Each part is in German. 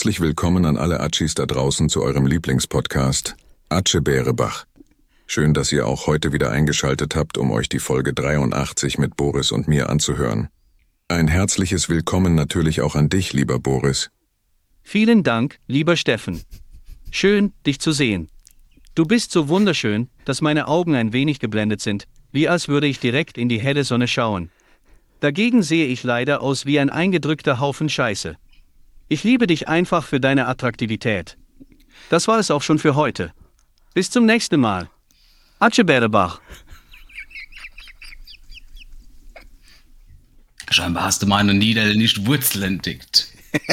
Herzlich willkommen an alle Atschis da draußen zu eurem Lieblingspodcast Atsche Bärebach. Schön, dass ihr auch heute wieder eingeschaltet habt, um euch die Folge 83 mit Boris und mir anzuhören. Ein herzliches Willkommen natürlich auch an dich, lieber Boris. Vielen Dank, lieber Steffen. Schön, dich zu sehen. Du bist so wunderschön, dass meine Augen ein wenig geblendet sind, wie als würde ich direkt in die helle Sonne schauen. Dagegen sehe ich leider aus wie ein eingedrückter Haufen Scheiße. Ich liebe dich einfach für deine Attraktivität. Das war es auch schon für heute. Bis zum nächsten Mal. Atschebärebach. Scheinbar hast du meine niederländische Wurzel entdeckt.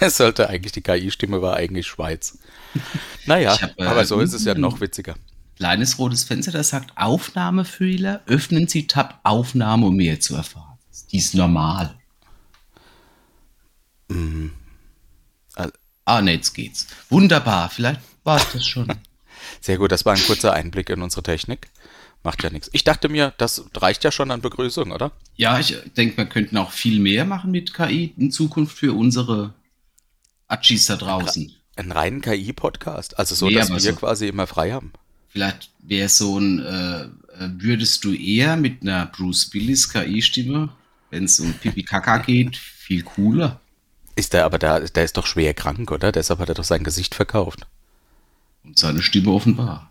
Es sollte eigentlich, die KI-Stimme war eigentlich Schweiz. Naja, hab, äh, aber so ist es ja noch witziger. Kleines rotes Fenster, das sagt Aufnahmefehler. Öffnen Sie Tab Aufnahme, um mehr zu erfahren. Die ist normal. Also- Ah, ne, jetzt geht's. Wunderbar, vielleicht war es das schon. Sehr gut, das war ein kurzer Einblick in unsere Technik. Macht ja nichts. Ich dachte mir, das reicht ja schon an Begrüßung, oder? ja, ich denke, wir könnten auch viel mehr machen mit KI in Zukunft für unsere Atschis da draußen. Einen reinen KI-Podcast. Also so, Nee, dass wir so- quasi immer frei haben. Vielleicht wäre so ein, äh, äh, würdest du eher mit einer Bruce Willis KI-Stimme, wenn es um Pipi Kaka geht, viel cooler. Ist der aber da, der ist doch schwer krank, oder? Deshalb hat er doch sein Gesicht verkauft. Und seine Stimme offenbar.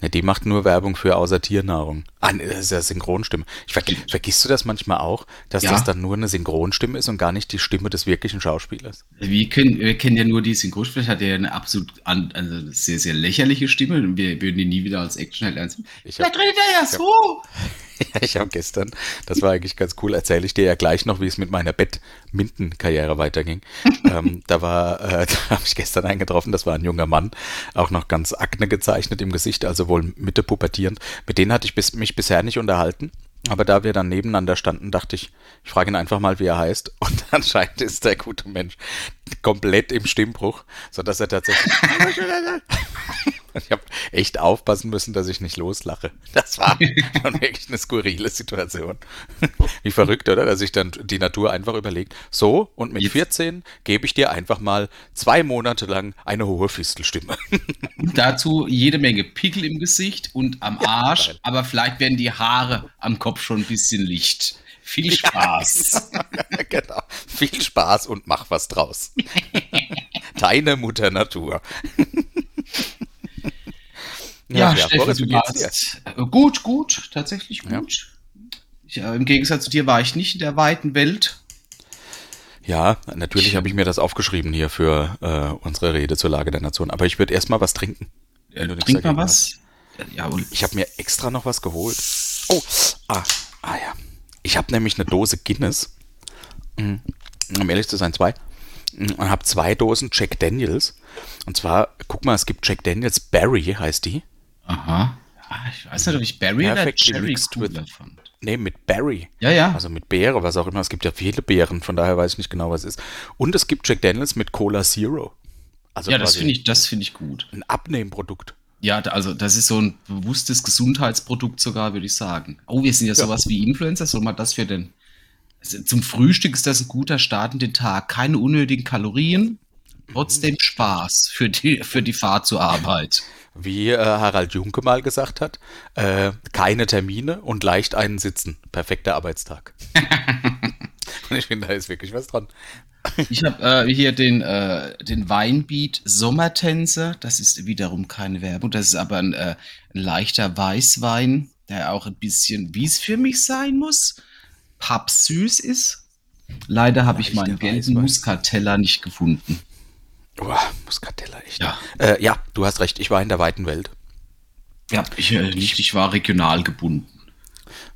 Ne, die macht nur Werbung für außer Tiernahrung. Ah, ne, das ist ja Synchronstimme. Ich ver vergisst du das manchmal auch, dass Ja. das dann nur eine Synchronstimme ist und gar nicht die Stimme des wirklichen Schauspielers? Wir kennen, wir kennen ja nur die Synchronsprecher, hat ja eine absolut an, also sehr, sehr lächerliche Stimme und wir würden ihn nie wieder als Actionheld einsetzen. Da redet er ja so. Ja, ich habe gestern, das war eigentlich ganz cool, erzähle ich dir ja gleich noch, wie es mit meiner Badminton-Karriere weiterging. ähm, da war, äh, da habe ich gestern eingetroffen, das war ein junger Mann, auch noch ganz akne gezeichnet im Gesicht, also wohl Mitte pubertierend. Mit denen hatte ich bis, mich bisher nicht unterhalten. Aber da wir dann nebeneinander standen, dachte ich, ich frage ihn einfach mal, wie er heißt. Und anscheinend ist der gute Mensch komplett im Stimmbruch, sodass er tatsächlich. Ich habe echt aufpassen müssen, dass ich nicht loslache. Das war schon wirklich eine skurrile Situation. Wie verrückt, oder? Dass sich dann die Natur einfach überlegt, so, und mit Jetzt- 14 gebe ich dir einfach mal zwei Monate lang eine hohe Fistelstimme. Dazu jede Menge Pickel im Gesicht und am Arsch, geil. aber vielleicht werden die Haare am Kopf schon ein bisschen licht. Viel Spaß. genau. Viel Spaß und mach was draus. Deine Mutter Natur. Ja, Steffen, Boris, du warst, äh, gut, gut, tatsächlich Ja. gut. Ich, äh, Im Gegensatz zu dir war ich nicht in der weiten Welt. Ja, natürlich habe ich mir das aufgeschrieben hier für äh, unsere Rede zur Lage der Nation. Aber ich würde erstmal was trinken. nichts Trink mal hast. was. Ja, und Ich habe mir extra noch was geholt. Oh, ah, ah ja. Ich habe nämlich eine Dose Guinness. Mm, Um ehrlich zu sein, zwei. Mm, Und habe zwei Dosen Jack Daniels. Und zwar, guck mal, es gibt Jack Daniels Berry, heißt die. Aha. Ah, ich weiß nicht, ob ich Barry oder Perfectly Cherry cooler fand. Nee, mit Berry. Ja, ja. Also mit Beere, was auch immer. Es gibt ja viele Beeren, von daher weiß ich nicht genau, was es ist. Und es gibt Jack Daniels mit Cola Zero. Also ja, das finde ich, das finde ich gut. ein Abnehmprodukt. Ja, also das ist so ein bewusstes Gesundheitsprodukt sogar, würde ich sagen. Oh, wir sind ja, sowas wie Influencer. Soll man das für den? Also zum Frühstück ist das ein guter Start in den Tag. Keine unnötigen Kalorien, trotzdem Spaß für die, für die Fahrt zur Arbeit. Wie äh, Harald Junke mal gesagt hat, äh, keine Termine und leicht einen sitzen. Perfekter Arbeitstag. und ich finde, da ist wirklich was dran. Ich habe äh, hier den, äh, den Weinbeat Sommertänzer. Das ist wiederum keine Werbung. Das ist aber ein, äh, ein leichter Weißwein, der auch ein bisschen, wie es für mich sein muss, pappsüß ist. Leider habe ich meinen gelben. Muscatella nicht gefunden. Oh, Muscatella, echt. Ja. Äh, ja, du hast recht, ich war in der weiten Welt. Ja, ich äh, nicht. Ich war regional gebunden.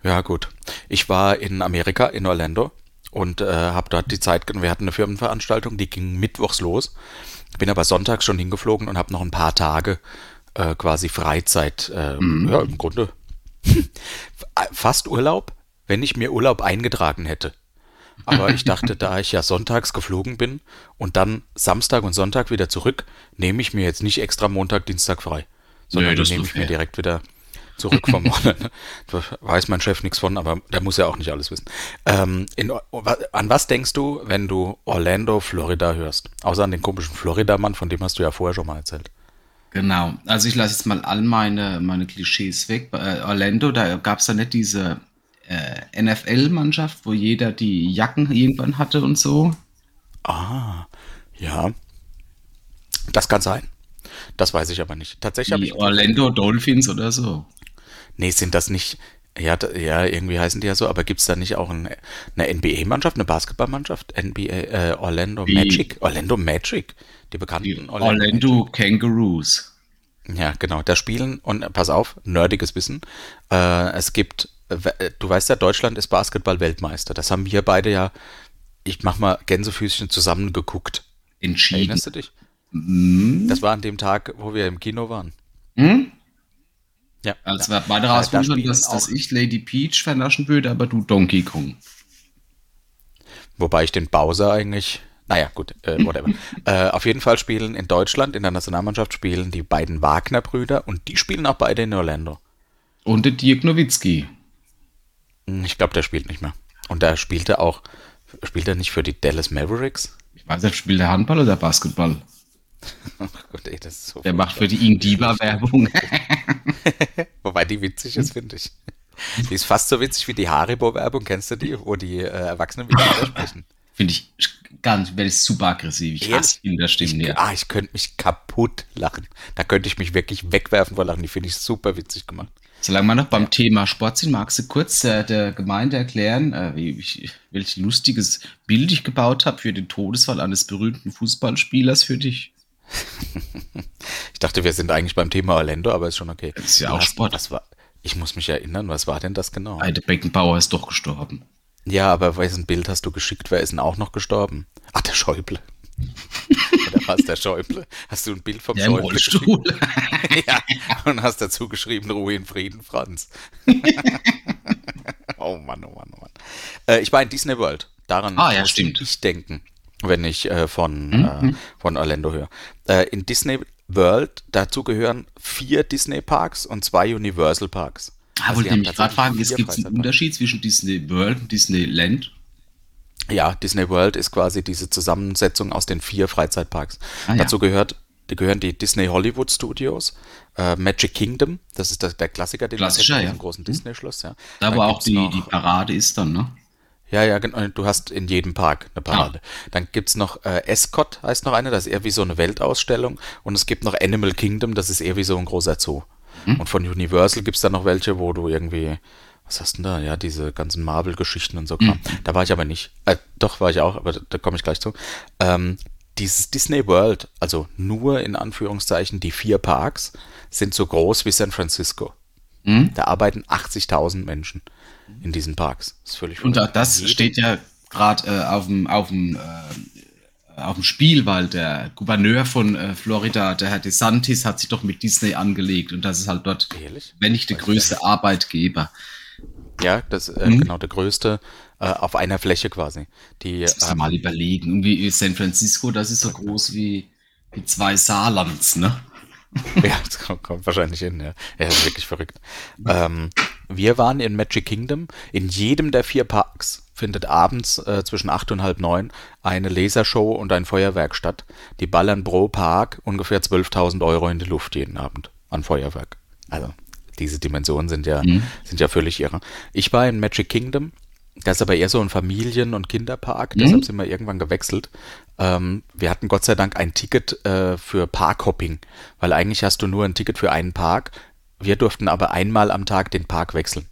Ja, gut. Ich war in Amerika, in Orlando und äh, habe dort die Zeit genommen. Wir hatten eine Firmenveranstaltung, die ging mittwochs los. Bin aber sonntags schon hingeflogen und habe noch ein paar Tage äh, quasi Freizeit. Äh, Ja, im Grunde fast Urlaub, wenn ich mir Urlaub eingetragen hätte. Aber ich dachte, da ich ja sonntags geflogen bin und dann Samstag und Sonntag wieder zurück, nehme ich mir jetzt nicht extra Montag, Dienstag frei. Sondern ist nehme ich mir direkt wieder zurück vom. Ne? Da weiß mein Chef nichts von, aber der muss ja auch nicht alles wissen. Ähm, in, an was denkst du, wenn du Orlando, Florida hörst? Außer an den komischen Florida-Mann, von dem hast du ja vorher schon mal erzählt. Genau. Also ich lasse jetzt mal all meine, meine Klischees weg. Bei äh, Orlando, da gab es ja nicht diese äh, NFL-Mannschaft, wo jeder die Jacken irgendwann hatte und so. Ah, ja. Das kann sein. Das weiß ich aber nicht. Tatsächlich habe Die ich. Orlando Dolphins oder so. Nee, sind das nicht. Ja, ja, irgendwie heißen die ja so, aber gibt es da nicht auch ein, eine NBA-Mannschaft, eine Basketballmannschaft? NBA, äh, Orlando Die- Magic? Orlando Magic? Die bekannten Die Orlando Kangaroos. Ja, genau. Da spielen, und pass auf, nerdiges Wissen. Äh, es gibt, du weißt ja, Deutschland ist Basketball-Weltmeister. Das haben wir beide ja, ich mach mal Gänsefüßchen zusammengeguckt. Entschieden. Erinnerst du dich? Mhm. Das war an dem Tag, wo wir im Kino waren. Hm? Ja. Also ja. wir beide Äh, da spielen dass, dass ich Lady Peach vernaschen würde, aber du Donkey Kong. Wobei ich den Bowser eigentlich, naja, gut, äh, whatever. äh, auf jeden Fall spielen in Deutschland, in der Nationalmannschaft spielen die beiden Wagner-Brüder und die spielen auch beide in Orlando. Und der Dirk Nowitzki. Hm, Ich glaube, der spielt nicht mehr. Und da spielt er auch, spielt er nicht für die Dallas Mavericks? Ich weiß nicht, spielt der Handball oder Basketball? Ach Gott, ey, das ist so Der macht für die Indiva-Werbung. Wobei die witzig ist, finde ich. Die ist fast so witzig wie die Haribo-Werbung, kennst du die? Wo die äh, Erwachsenen miteinander sprechen. Finde ich ganz, ich super aggressiv. Ich Ehrlich? hasse Kinderstimmen, Ich, ja. ah, ich könnte mich kaputt lachen. Da könnte ich mich wirklich wegwerfen vor Lachen. Die finde ich super witzig gemacht. Solange wir noch beim Thema Sport sind, magst du kurz äh, der Gemeinde erklären, äh, wie ich, welch lustiges Bild ich gebaut habe für den Todesfall eines berühmten Fußballspielers für dich? Ich dachte, wir sind eigentlich beim Thema Orlando, aber ist schon okay. Das ist ja Du auch Sport. Was war, ich muss mich erinnern, was war denn das genau? Heide Beckenbauer ist doch gestorben. Ja, aber wessen Bild hast du geschickt? Wer ist denn auch noch gestorben? Ach, der Schäuble. Oder war es der Schäuble? Hast du ein Bild vom Der Schäuble? Rollstuhl. ja, und hast dazu geschrieben, Ruhe in Frieden, Franz. oh Mann, oh Mann, oh Mann. Äh, ich war in Disney World. Daran Ah, ja, muss stimmt. ich denken, wenn ich äh, von, Mhm. äh, von Orlando höre. Äh, in Disney World, dazu gehören vier Disney Parks und zwei Universal Parks. Ah, Also wollte haben nämlich gerade fragen, es gibt einen. Unterschied zwischen Disney World und Disneyland. Ja, Disney World ist quasi diese Zusammensetzung aus den vier Freizeitparks. Ah, ja. Dazu gehört, die gehören die Disney Hollywood Studios, äh, Magic Kingdom, das ist der, der Klassiker, den man ja. im großen Disney-Schloss. Ja. Da, Dann wo auch die, noch- die Parade ist dann, ne? Ja, ja, genau. Du hast in jedem Park eine Parade. Dann gibt's noch äh, Escot, heißt noch eine, das ist eher wie so eine Weltausstellung. Und es gibt noch Animal Kingdom, das ist eher wie so ein großer Zoo. Und von Universal gibt's dann noch welche, wo du irgendwie, was hast du denn da? Ja, diese ganzen Marvel-Geschichten und so Kram. Da war ich aber nicht. Äh, doch, war ich auch, aber da, da komme ich gleich zu. Ähm, dieses Disney World, also nur in Anführungszeichen die vier Parks, sind so groß wie San Francisco. Hm? Da arbeiten 80.000 Menschen in diesen Parks. Das ist völlig Und verrückt. das steht ja gerade äh, auf dem auf dem äh, auf dem Spiel, weil der Gouverneur von äh, Florida, der Herr DeSantis, hat sich doch mit Disney angelegt und das ist halt dort, Ehrlich? wenn nicht der größte Arbeitgeber. Ja, das ist äh, Mhm. genau der größte äh, auf einer Fläche quasi. Die, Das musst ähm, mal überlegen. Irgendwie San Francisco, das ist so groß wie, wie zwei Saarlands, ne? ja, das kommt, kommt wahrscheinlich hin, ja. Ja, das ist wirklich verrückt. Ähm, wir waren in Magic Kingdom. In jedem der vier Parks findet abends äh, zwischen acht und halb neun eine Lasershow und ein Feuerwerk statt. Die ballern pro Park ungefähr 12.000 Euro in die Luft jeden Abend an Feuerwerk. Also diese Dimensionen sind ja, sind ja völlig irre. Ich war in Magic Kingdom. Das ist aber eher so ein Familien- und Kinderpark, deshalb sind wir irgendwann gewechselt. Ähm, wir hatten Gott sei Dank ein Ticket äh, für Parkhopping, weil eigentlich hast du nur ein Ticket für einen Park. Wir durften aber einmal am Tag den Park wechseln.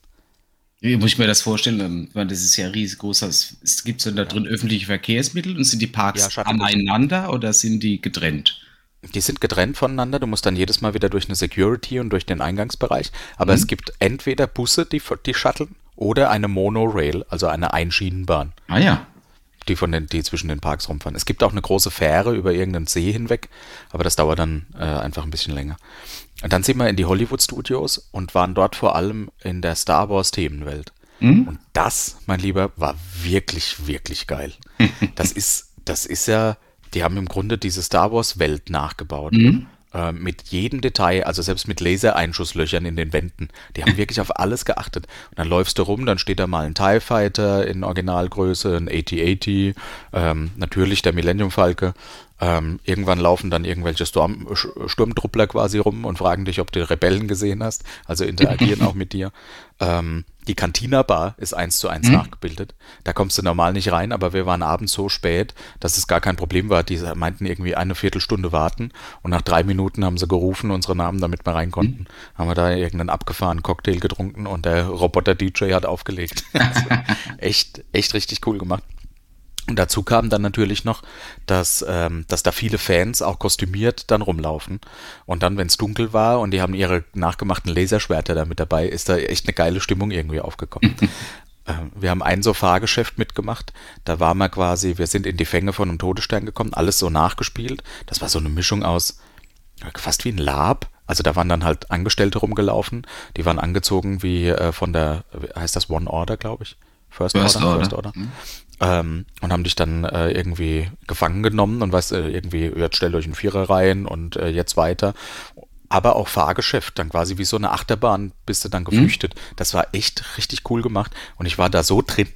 Wie muss ich mir das vorstellen? Ähm, ich meine, Das ist ja riesig groß. Es gibt denn da drin öffentliche Verkehrsmittel und sind die Parks Ja, aneinander oder sind die getrennt? Die sind getrennt voneinander. Du musst dann jedes Mal wieder durch eine Security und durch den Eingangsbereich. Aber es gibt entweder Busse, die, die shutteln, oder eine Monorail, also eine Einschienenbahn. Ah ja. die von den, die zwischen den Parks rumfahren. Es gibt auch eine große Fähre über irgendeinen See hinweg, aber das dauert dann äh, einfach ein bisschen länger. Und dann sind wir in die Hollywood Studios und waren dort vor allem in der Star Wars Themenwelt. Und das, mein Lieber, war wirklich, wirklich geil. Das ist, das ist ja, die haben im Grunde diese Star Wars Welt nachgebaut. Ähm, äh, mit jedem Detail, also selbst mit Lasereinschusslöchern in den Wänden. Die haben wirklich auf alles geachtet. Und dann läufst du rum, dann steht da mal ein TIE Fighter in Originalgröße, ein AT-AT, ähm, natürlich der Millennium Falke. Ähm, irgendwann laufen dann irgendwelche Sturm, Sturmtruppler quasi rum und fragen dich, ob du Rebellen gesehen hast, also interagieren auch mit dir. Ähm, die Cantina Bar ist eins zu eins mhm. nachgebildet. Da kommst du normal nicht rein, aber wir waren abends so spät, dass es gar kein Problem war. Die meinten irgendwie eine Viertelstunde warten und nach drei Minuten haben sie gerufen, unsere Namen, damit wir rein konnten. Mhm. Haben wir da irgendeinen abgefahrenen Cocktail getrunken und der Roboter-DJ hat aufgelegt. also echt, echt richtig cool gemacht. Und dazu kam dann natürlich noch, dass, ähm, dass da viele Fans auch kostümiert dann rumlaufen. Und dann, wenn es dunkel war und die haben ihre nachgemachten Laserschwerter da mit dabei, ist da echt eine geile Stimmung irgendwie aufgekommen. ähm, wir haben ein so Fahrgeschäft mitgemacht. Da war man quasi, wir sind in die Fänge von einem Todesstern gekommen, alles so nachgespielt. Das war so eine Mischung aus fast wie ein Lab. Also da waren dann halt Angestellte rumgelaufen, die waren angezogen wie äh, von der, heißt das One Order, glaube ich? First, First Order. Order. First Order. Mhm ähm, und haben dich dann äh, irgendwie gefangen genommen und weißt, äh, irgendwie, jetzt stellt euch in Vierer rein und äh, jetzt weiter. Aber auch Fahrgeschäft, dann quasi wie so eine Achterbahn bist du dann mhm. geflüchtet. Mhm. Das war echt richtig cool gemacht und ich war da so drin.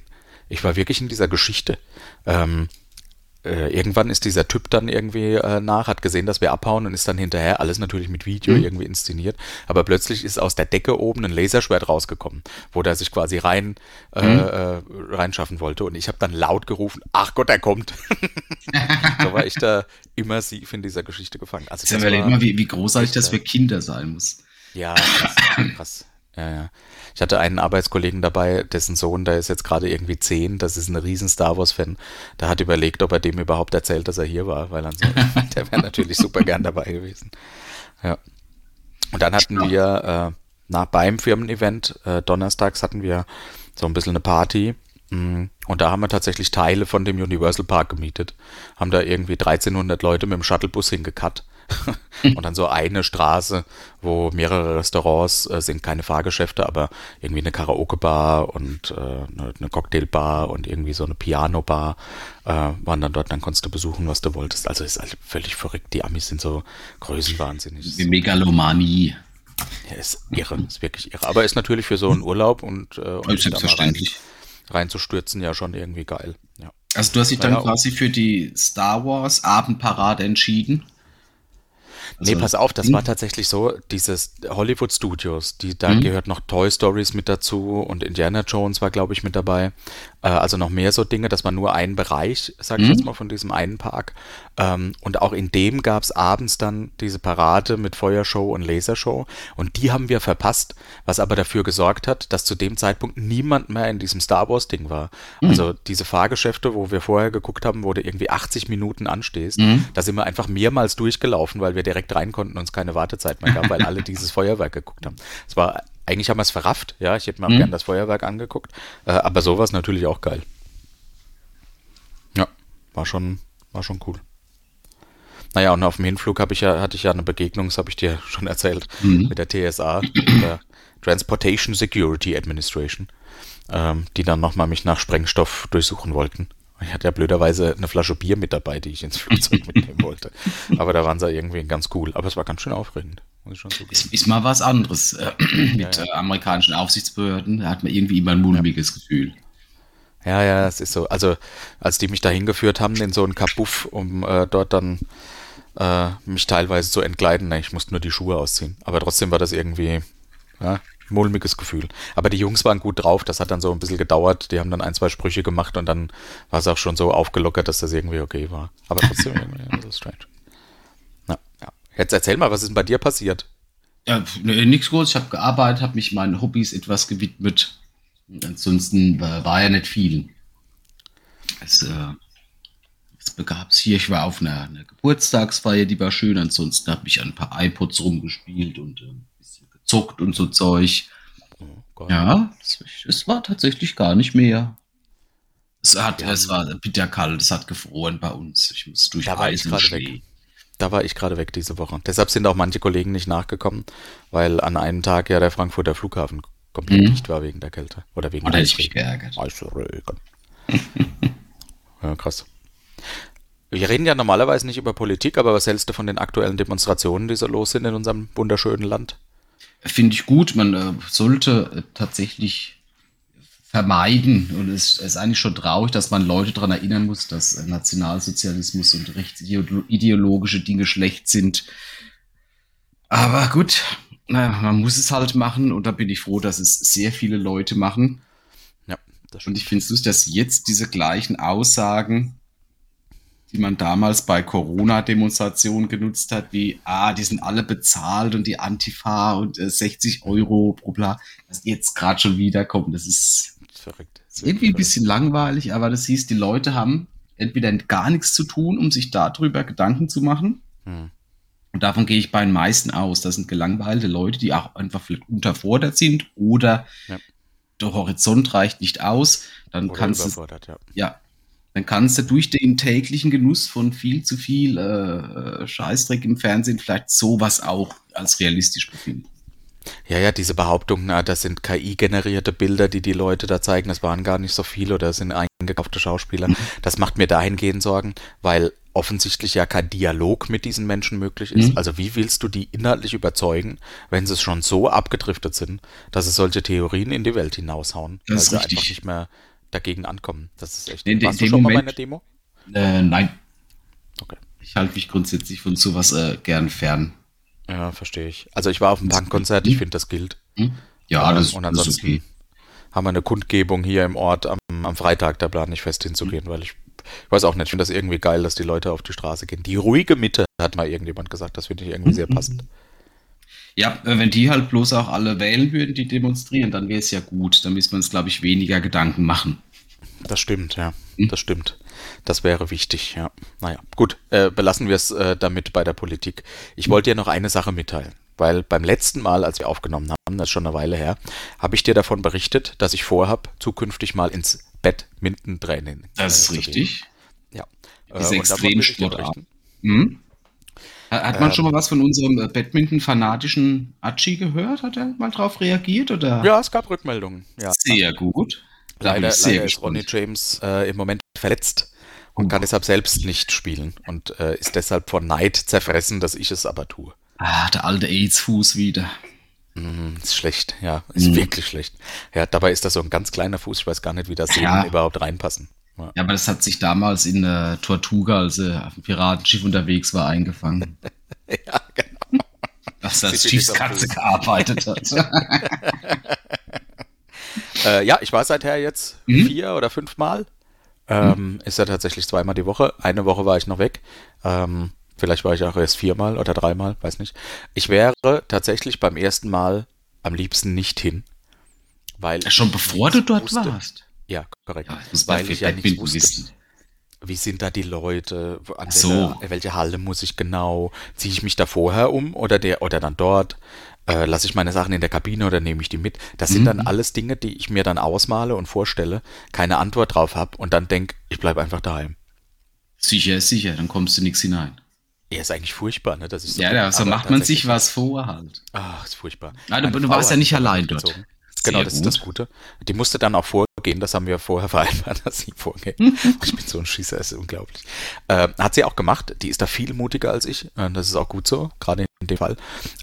Ich war wirklich in dieser Geschichte. Ähm, äh, irgendwann ist dieser Typ dann irgendwie äh, nach, hat gesehen, dass wir abhauen und ist dann hinterher, alles natürlich mit Video mhm. irgendwie inszeniert, aber plötzlich ist aus der Decke oben ein Laserschwert rausgekommen, wo der sich quasi rein äh, mhm. äh, reinschaffen wollte und ich habe dann laut gerufen, ach Gott, er kommt. so war ich da immersiv in dieser Geschichte gefangen. Also das überleg mal, wie, wie großartig das für Kinder sein muss. Ja, krass. krass. Ja, ja. Ich hatte einen Arbeitskollegen dabei, dessen Sohn, der ist jetzt gerade irgendwie zehn, das ist ein riesen Star Wars-Fan. Der hat überlegt, ob er dem überhaupt erzählt, dass er hier war, weil so, der wäre natürlich super gern dabei gewesen. Ja. Und dann hatten wir äh, nach beim Firmen-Event, äh, donnerstags hatten wir so ein bisschen eine Party. Mm, und da haben wir tatsächlich Teile von dem Universal Park gemietet. Haben da irgendwie 1300 Leute mit dem Shuttlebus hingekat und dann so eine Straße, wo mehrere Restaurants äh, sind, keine Fahrgeschäfte, aber irgendwie eine Karaoke-Bar und äh, eine, eine Cocktailbar und irgendwie so eine Piano-Bar äh, waren dann dort. Dann konntest du besuchen, was du wolltest. Also ist halt völlig verrückt. Die Amis sind so größenwahnsinnig. Wie Megalomanie. Ja, ist irre, ist wirklich irre. Aber ist natürlich für so einen Urlaub und, äh, und selbstverständlich. Rein, reinzustürzen ja schon irgendwie geil. Ja. Also du hast dich dann ja, quasi für die Star Wars Abendparade entschieden? Also, nee, pass auf, das war tatsächlich so, dieses Hollywood Studios, die, da hm? gehört noch Toy Stories mit dazu und Indiana Jones war, glaube ich, mit dabei. Äh, also noch mehr so Dinge, das war nur ein Bereich, sage ich hm? jetzt mal, von diesem einen Park. Ähm, und auch in dem gab es abends dann diese Parade mit Feuershow und Lasershow. Und die haben wir verpasst, was aber dafür gesorgt hat, dass zu dem Zeitpunkt niemand mehr in diesem Star Wars-Ding war. Mhm. Also diese Fahrgeschäfte, wo wir vorher geguckt haben, wo du irgendwie 80 Minuten anstehst, mhm. da sind wir einfach mehrmals durchgelaufen, weil wir direkt rein konnten und es keine Wartezeit mehr gab, weil alle dieses Feuerwerk geguckt haben. Es war, eigentlich haben wir es verrafft, ja, ich hätte mir mhm. gern das Feuerwerk angeguckt, äh, aber sowas natürlich auch geil. Ja, war schon, war schon cool. Naja, und auf dem Hinflug habe ich ja, hatte ich ja eine Begegnung, das habe ich dir schon erzählt, mhm. mit der TSA, der Transportation Security Administration, ähm, die dann nochmal mich nach Sprengstoff durchsuchen wollten. Ich hatte ja blöderweise eine Flasche Bier mit dabei, die ich ins Flugzeug mitnehmen wollte. Aber da waren sie irgendwie ganz cool. Aber es war ganz schön aufregend. Muss ich schon zugeben. Ist, ist mal was anderes äh, mit ja, ja. Äh, amerikanischen Aufsichtsbehörden. Da hat man irgendwie immer ein mulmiges ja. Gefühl. Ja, ja, es ist so. Also, als die mich da hingeführt haben in so einen Kabuff, um äh, dort dann äh, mich teilweise zu entgleiten, ich musste nur die Schuhe ausziehen. Aber trotzdem war das irgendwie ja, mulmiges Gefühl. Aber die Jungs waren gut drauf, das hat dann so ein bisschen gedauert. Die haben dann ein, zwei Sprüche gemacht und dann war es auch schon so aufgelockert, dass das irgendwie okay war. Aber trotzdem irgendwie ein bisschen strange. Na, ja. Jetzt erzähl mal, was ist denn bei dir passiert? Ja, nee, nichts groß. Ich habe gearbeitet, habe mich meinen Hobbys etwas gewidmet. Ansonsten war ja nicht viel. Es, äh, es begab sich hier, ich war auf einer, einer, Geburtstagsfeier, die war schön. Ansonsten habe ich an ein paar iPods rumgespielt und äh, gezockt und so Zeug. Oh, ja, es war tatsächlich gar nicht mehr. Es, hat, ja, es war bitterkalt, es hat gefroren bei uns. Ich muss durch da war ich gerade weg. Da war ich gerade weg diese Woche. Deshalb sind auch manche Kollegen nicht nachgekommen, weil an einem Tag ja der Frankfurter Flughafen komplett mhm. dicht war wegen der Kälte. Oder wegen Oder ich mich geärgert. ja, krass. Wir reden ja normalerweise nicht über Politik, aber was hältst du von den aktuellen Demonstrationen, die so los sind in unserem wunderschönen Land? Finde ich gut. Man äh, sollte äh, tatsächlich vermeiden. Und es ist eigentlich schon traurig, dass man Leute daran erinnern muss, dass äh, Nationalsozialismus und rechtsideologische Dinge schlecht sind. Aber gut, naja, man muss es halt machen und da bin ich froh, dass es sehr viele Leute machen. Ja, und ich finde es lustig, dass jetzt diese gleichen Aussagen, die man damals bei Corona-Demonstrationen genutzt hat, wie, ah, die sind alle bezahlt und die Antifa und äh, 60 Euro pro bla, dass jetzt gerade schon wiederkommen. Das ist, das ist verrückt. Das ist irgendwie ein bisschen langweilig, aber das hieß, die Leute haben entweder gar nichts zu tun, um sich darüber Gedanken zu machen. Hm. Und davon gehe ich bei den meisten aus. Das sind gelangweilte Leute, die auch einfach vielleicht unterfordert sind oder ja. der Horizont reicht nicht aus. Dann oder kannst du, ja. ja. Dann kannst du durch den täglichen Genuss von viel zu viel äh, Scheißdreck im Fernsehen vielleicht sowas auch als realistisch befinden. Ja, ja, diese Behauptung, na, das sind KI-generierte Bilder, die die Leute da zeigen, das waren gar nicht so viele oder das sind eingekaufte Schauspieler. Mhm. Das macht mir dahingehend Sorgen, weil offensichtlich ja kein Dialog mit diesen Menschen möglich ist. Mhm. Also wie willst du die inhaltlich überzeugen, wenn sie schon so abgedriftet sind, dass sie solche Theorien in die Welt hinaushauen, das weil sie richtig. einfach nicht mehr dagegen ankommen. Das ist echt. In, Warst du schon Moment, mal bei einer Demo? Äh, nein. Okay. Ich halte mich grundsätzlich von sowas äh, gern fern. Ja, verstehe ich. Also ich war auf dem Punkkonzert, ich finde, das gilt. Hm? Ja, das, und ansonsten das ist okay. haben wir eine Kundgebung hier im Ort am, am Freitag, da plane ich fest hinzugehen, weil ich, ich weiß auch nicht, ich finde das irgendwie geil, dass die Leute auf die Straße gehen. Die ruhige Mitte, hat mal irgendjemand gesagt, das finde ich irgendwie sehr passend. Ja, äh, wenn die halt bloß auch alle wählen würden, die demonstrieren, dann wäre es ja gut. Dann müsste man uns, glaube ich, weniger Gedanken machen. Das stimmt, ja. Hm? Das stimmt. Das wäre wichtig, ja. Naja, gut, äh, belassen wir es äh, damit bei der Politik. Ich wollte dir noch eine Sache mitteilen, weil beim letzten Mal, als wir aufgenommen haben, das ist schon eine Weile her, habe ich dir davon berichtet, dass ich vorhabe, zukünftig mal ins Badminton-Training. Das ist äh, richtig. Ja. Diese äh, Extremsportarten. Hm? Hat man ähm, schon mal was von unserem äh, Badminton-fanatischen Achi gehört? Hat er mal drauf reagiert? Oder? Ja, es gab Rückmeldungen. Ja. Sehr gut. Leider, leider ist Ronnie James äh, im Moment verletzt und kann deshalb selbst nicht spielen und äh, ist deshalb vor Neid zerfressen, dass ich es aber tue. Ah, der alte AIDS-Fuß wieder. Mm, ist schlecht, ja, ist mm. wirklich schlecht. Ja, dabei ist das so ein ganz kleiner Fuß, ich weiß gar nicht, wie da Sehnen ja. überhaupt reinpassen. Ja. aber das hat sich damals in der Tortuga, als er auf dem Piratenschiff unterwegs war, eingefangen. ja, genau. Dass das Schiffskatze gearbeitet hat. äh, ja, ich war seither jetzt mhm. vier oder fünf Mal ähm, hm. Ist ja tatsächlich zweimal die Woche. Eine Woche war ich noch weg. Ähm, vielleicht war ich auch erst viermal oder dreimal, weiß nicht. Ich wäre tatsächlich beim ersten Mal am liebsten nicht hin. Weil Schon bevor du dort wusste, warst? Ja, korrekt. Ja, weil ich ja nicht wusste, wissen. wie sind da die Leute, an so. welche, welche Halle muss ich genau, ziehe ich mich da vorher um oder der oder dann dort? äh, lasse ich meine Sachen in der Kabine oder nehme ich die mit? Das mhm. sind dann alles Dinge, die ich mir dann ausmale und vorstelle, keine Antwort drauf habe und dann denke, ich bleibe einfach daheim. Sicher ist sicher, dann kommst du nichts hinein. Ja, ist eigentlich furchtbar, ne? Das ist so ja, ja, so macht man sich was vor halt. Ach, ist furchtbar. Nein, du, du warst ja nicht allein dort. Gezogen. Genau, das gut. ist das Gute. Die musste dann auch vorgehen, das haben wir vorher vereinbart, dass sie vorgeht. ich bin so ein Schießer, das ist unglaublich. Äh, hat sie auch gemacht, die ist da viel mutiger als ich, äh, das ist auch gut so, gerade in dem Fall.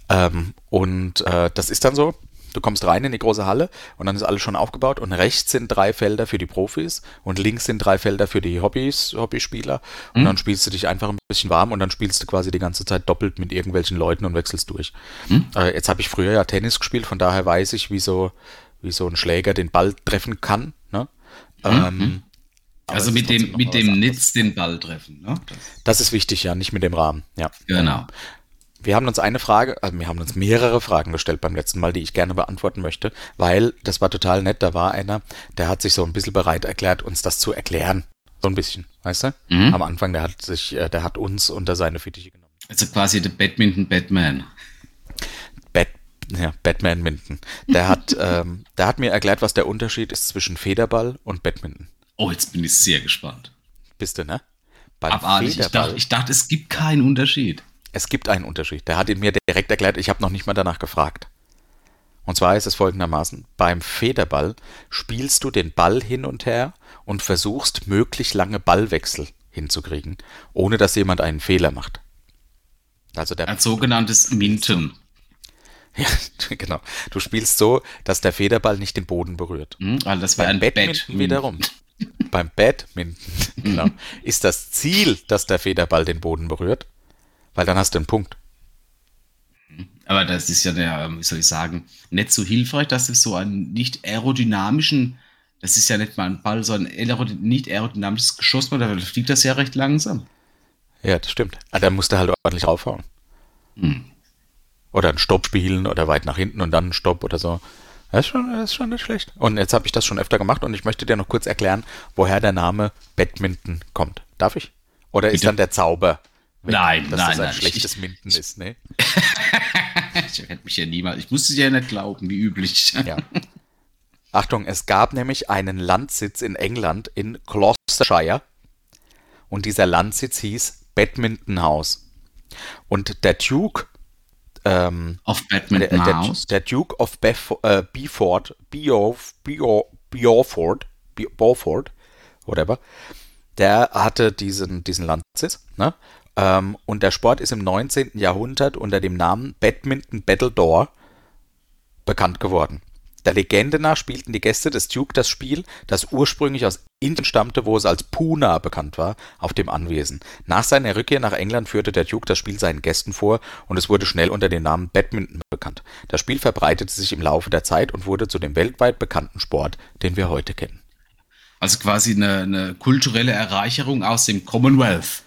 Ähm, und äh, das ist dann so, du kommst rein in die große Halle und dann ist alles schon aufgebaut und rechts sind drei Felder für die Profis und links sind drei Felder für die Hobbys, Hobbyspieler und mhm. dann spielst du dich einfach ein bisschen warm und dann spielst du quasi die ganze Zeit doppelt mit irgendwelchen Leuten und wechselst durch. Mhm. Äh, jetzt habe ich früher ja Tennis gespielt, von daher weiß ich, wie so, wie so ein Schläger den Ball treffen kann. Ne? Mhm. Ähm, also mit dem, mit dem Nitz den Ball treffen. Ne? Das, das, ist wichtig, ja, nicht mit dem Rahmen. Ja. Genau. Wir haben uns eine Frage, also wir haben uns mehrere Fragen gestellt beim letzten Mal, die ich gerne beantworten möchte, weil das war total nett. Da war einer, der hat sich so ein bisschen bereit erklärt, uns das zu erklären. So ein bisschen, weißt du? Mhm. Am Anfang, der hat sich, äh, der hat uns unter seine Fittiche genommen. Also quasi der Badminton Batman. Bat, ja, Batman Minden. Der hat, ähm, der hat mir erklärt, was der Unterschied ist zwischen Federball und Badminton. Oh, jetzt bin ich sehr gespannt. Bist du, ne? Beim Abartig. Ich dachte, ich dachte, es gibt keinen Unterschied. Es gibt einen Unterschied. Der hat ihn mir direkt erklärt. Ich habe noch nicht mal danach gefragt. Und zwar ist es folgendermaßen: Beim Federball spielst du den Ball hin und her und versuchst möglichst lange Ballwechsel hinzukriegen, ohne dass jemand einen Fehler macht. Also der Ein sogenanntes Minten. ja, genau. Du spielst so, dass der Federball nicht den Boden berührt. Hm? Also das war ein Badminton Bett. wiederum. Beim Badminton, genau, ist das Ziel, dass der Federball den Boden berührt, weil dann hast du einen Punkt. Aber das ist ja der, wie soll ich sagen, nicht so hilfreich, dass es so einen nicht aerodynamischen, das ist ja nicht mal ein Ball, sondern ein nicht aerodynamisches Geschoss, weil da fliegt das ja recht langsam. Ja, das stimmt. Ah, da musst du halt ordentlich raufhauen. Hm. Oder einen Stopp spielen oder weit nach hinten und dann einen Stopp oder so. Das ist schon, das ist schon nicht schlecht. Und jetzt habe ich das schon öfter gemacht und ich möchte dir noch kurz erklären, woher der Name Badminton kommt. Darf ich? Oder ist Bitte. dann der Zauber weg, Nein, dass nein, das ein nein, schlechtes ich- Minden ist, ne? Ich hätte mich ja niemals, ich musste es ja nicht glauben, wie üblich. Ja. Achtung, es gab nämlich einen Landsitz in England in Gloucestershire und dieser Landsitz hieß Badminton House. Und der Duke, ähm, der, Badminton der, House. der Duke of Bef äh, Beaufort, Beauf, Beau- Beaufort, Be- Beaufort, whatever, der hatte diesen, diesen Landsitz. Ne? Ähm, und der Sport ist im 19. Jahrhundert unter dem Namen Badminton Battledore bekannt geworden. Der Legende nach spielten die Gäste des Duke das Spiel, das ursprünglich aus Indien stammte, wo es als Puna bekannt war, auf dem Anwesen. Nach seiner Rückkehr nach England führte der Duke das Spiel seinen Gästen vor und es wurde schnell unter dem Namen Badminton bekannt. Das Spiel verbreitete sich im Laufe der Zeit und wurde zu dem weltweit bekannten Sport, den wir heute kennen. Also quasi eine, eine kulturelle Erreicherung aus dem Commonwealth.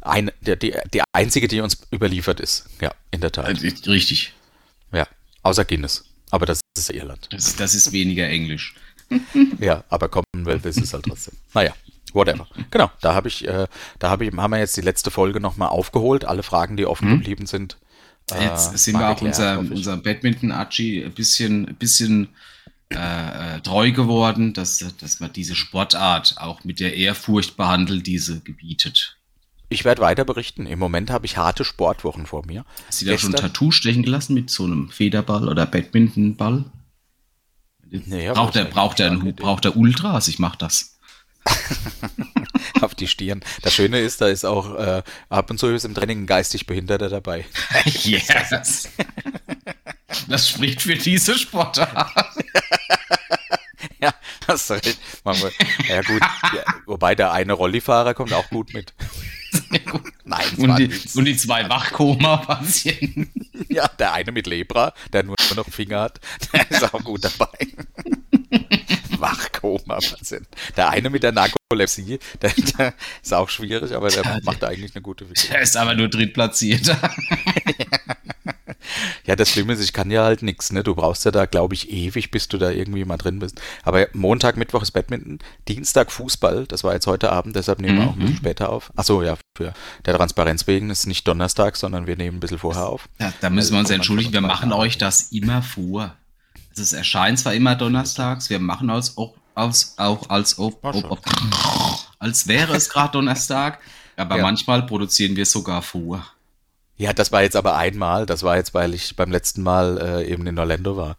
Eine, der, die, die einzige, die uns überliefert ist. Ja, in der Tat. Also, richtig. Ja, außer Guinness. Aber das ist Irland. Das, das ist weniger Englisch. Ja, aber Commonwealth ist es halt trotzdem. Naja, whatever. Genau, da habe ich, äh, da habe ich, haben wir jetzt die letzte Folge nochmal aufgeholt. Alle Fragen, die offen geblieben sind. äh, Jetzt sind wir auch unser, unser Badminton-Archie ein bisschen, ein bisschen äh, äh, treu geworden, dass, dass man diese Sportart auch mit der Ehrfurcht behandelt, diese gebietet. Ich werde weiter berichten. Im Moment habe ich harte Sportwochen vor mir. Hast du da schon ein Tattoo stechen gelassen mit so einem Federball oder Badmintonball? Nee, braucht er, braucht er, braucht er Ultras? Ich mach das. auf die Stirn. Das Schöne ist, da ist auch äh, ab und zu ist im Training ein geistig Behinderter dabei. yes. Das spricht für diese Sportart. ja, hast du recht. Ja gut, ja, wobei der eine Rollifahrer kommt auch gut mit. Nein, Und die, und die zwei Wachkoma-Patienten. Ja, der eine mit Lepra, der nur noch Finger hat, der ist auch gut dabei. Wachkoma-Patient. Der eine mit der Narkolepsie, der, der ist auch schwierig, aber der macht eigentlich eine gute Figur. Der ist aber nur Drittplatzierter. Ja, das Schlimme ist, ich kann ja halt nichts, ne? Du brauchst ja da, glaube ich, ewig, bis du da irgendwie mal drin bist. Aber Montag, Mittwoch ist Badminton, Dienstag Fußball, das war jetzt heute Abend, deshalb nehmen wir auch ein bisschen später auf. Achso, ja, für der Transparenz wegen ist nicht Donnerstag, sondern wir nehmen ein bisschen vorher auf. Ja, da müssen wir uns Also, entschuldigen, wir machen euch das immer vor. Also es erscheint zwar immer donnerstags, wir machen als auch, als, auch als, ob, ob, ob, als wäre es gerade Donnerstag, aber Ja. manchmal produzieren wir sogar vor. Ja, das war jetzt aber einmal. Das war jetzt, weil ich beim letzten Mal äh, eben in Orlando war.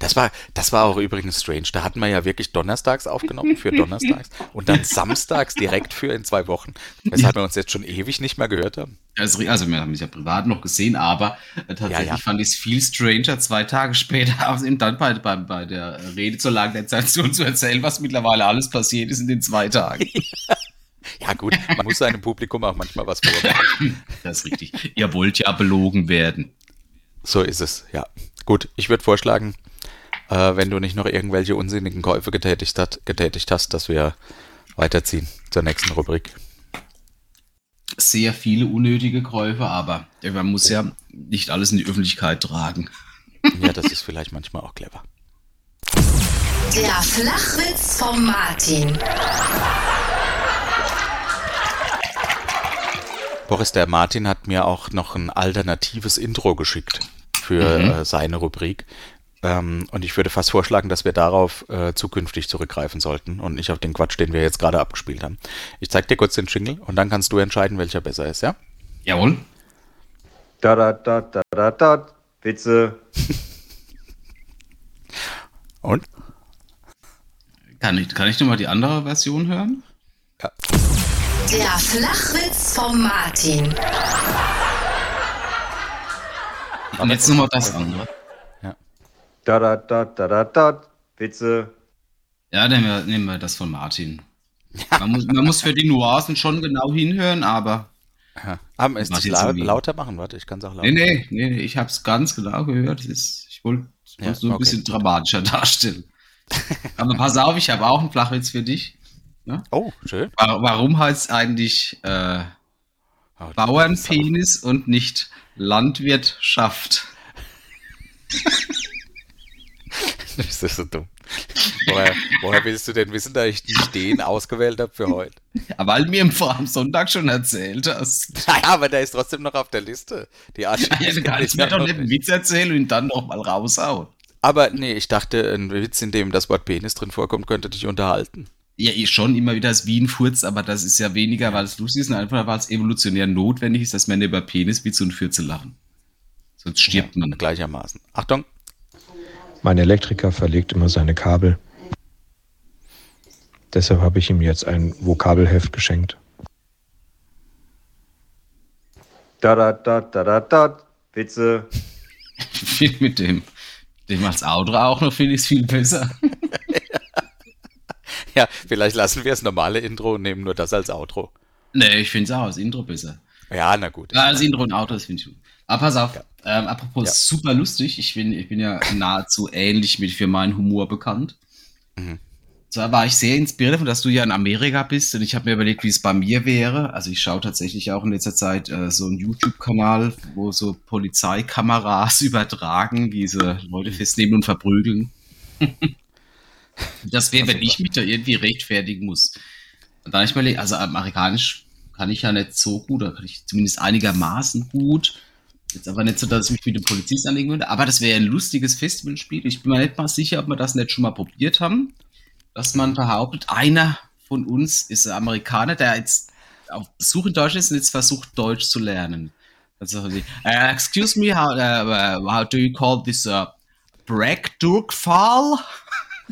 Das war, das war auch übrigens strange. Da hatten wir ja wirklich donnerstags aufgenommen für donnerstags und dann samstags direkt für in zwei Wochen. Weshalb wir uns jetzt schon ewig nicht mehr gehört haben. Also, also wir haben es ja privat noch gesehen, aber äh, tatsächlich Ja, ja. fand ich es viel stranger, zwei Tage später also eben dann bei, bei, bei der Rede zur Lage der Sensation zu erzählen, was mittlerweile alles passiert ist in den zwei Tagen. Ja gut, man muss seinem Publikum auch manchmal was vormachen. Das ist richtig. Ihr wollt ja belogen werden. So ist es, ja. Gut, ich würde vorschlagen, äh, wenn du nicht noch irgendwelche unsinnigen Käufe getätigt, hat, getätigt hast, dass wir weiterziehen zur nächsten Rubrik. sehr viele unnötige Käufe, aber man muss ja nicht alles in die Öffentlichkeit tragen. Ja, das ist vielleicht manchmal auch clever. Der Flachwitz vom Martin. Boris, der Martin hat mir auch noch ein alternatives Intro geschickt für äh, seine Rubrik. Ähm, und ich würde fast vorschlagen, dass wir darauf äh, zukünftig zurückgreifen sollten und nicht auf den Quatsch, den wir jetzt gerade abgespielt haben. Ich zeig dir kurz den Jingle und dann kannst du entscheiden, welcher besser ist, ja? Jawohl. Da da da da da da. Witze. Und? Kann ich, kann ich nochmal die andere Version hören? Der Flachwitz vom Martin. Und jetzt nochmal das andere. Da da da da da da. Witze. Ja, nehmen wir, nehmen wir das von Martin. Man muss, man muss für die Nuancen schon genau hinhören, aber. Ja. Aber ist Mach das irgendwie. lauter machen? Warte, ich kann es auch lauter Nee, nee, nee, ich habe es ganz genau gehört. Ist, ich wollte Ja, ja, so ein okay, bisschen dramatischer darstellen. aber pass auf, ich habe auch einen Flachwitz für dich. Oh, schön. Wa- Warum heißt eigentlich äh, Oh, Bauernpenis und nicht Landwirtschaft? Das ist so dumm. Woher, woher willst du denn wissen, dass ich nicht den ausgewählt habe für heute? Aber weil du mir am Vor- am Sonntag schon erzählt hast. Naja, aber der ist trotzdem noch auf der Liste. Die Art Ja, du kannst mir doch nicht einen Witz erzählen und ihn dann noch mal raushauen. Aber nee, ich dachte, ein Witz, in dem das Wort Penis drin vorkommt, könnte dich unterhalten. Ja, ich schon immer wieder das wie ein Furz, aber das ist ja weniger, weil es lustig ist, sondern einfach, weil es evolutionär notwendig ist, dass Männer über Peniswitze und Fürze lachen. Sonst stirbt man. Gleichermaßen. Achtung. Mein Elektriker verlegt immer seine Kabel. Deshalb habe ich ihm jetzt ein Vokabelheft geschenkt. Da da da da da da. Witze. Viel mit dem, dem als Outro auch noch finde ich es viel besser. Ja, vielleicht lassen wir das normale Intro und nehmen nur das als Outro. nee, ich finde es auch als Intro besser. Ja, na gut. Ja, als Intro und Outro, das finde ich gut. Aber pass auf, ähm, apropos Ja. super lustig, ich bin, ich bin ja nahezu ähnlich mit für meinen Humor bekannt. Mhm. Zwar war ich sehr inspiriert davon, dass du ja in Amerika bist und ich habe mir überlegt, wie es bei mir wäre. Also ich schaue tatsächlich auch in letzter Zeit äh, so einen YouTube-Kanal, wo so Polizeikameras übertragen, wie sie Leute festnehmen und verprügeln. das wäre, wenn ich mich da irgendwie rechtfertigen muss. Und da hab ich überlegt, also amerikanisch kann ich ja nicht so gut, oder kann ich zumindest einigermaßen gut. Jetzt aber nicht so, dass ich mich mit dem Polizist anlegen würde, aber das wäre ein lustiges Festivalspiel. Ich bin mir nicht mal sicher, ob wir das nicht schon mal probiert haben. Dass man behauptet, einer von uns ist ein Amerikaner, der jetzt auf Besuch in Deutschland ist und jetzt versucht, Deutsch zu lernen. Also, uh, excuse me, how, uh, how do you call this uh, Breckdurkfall?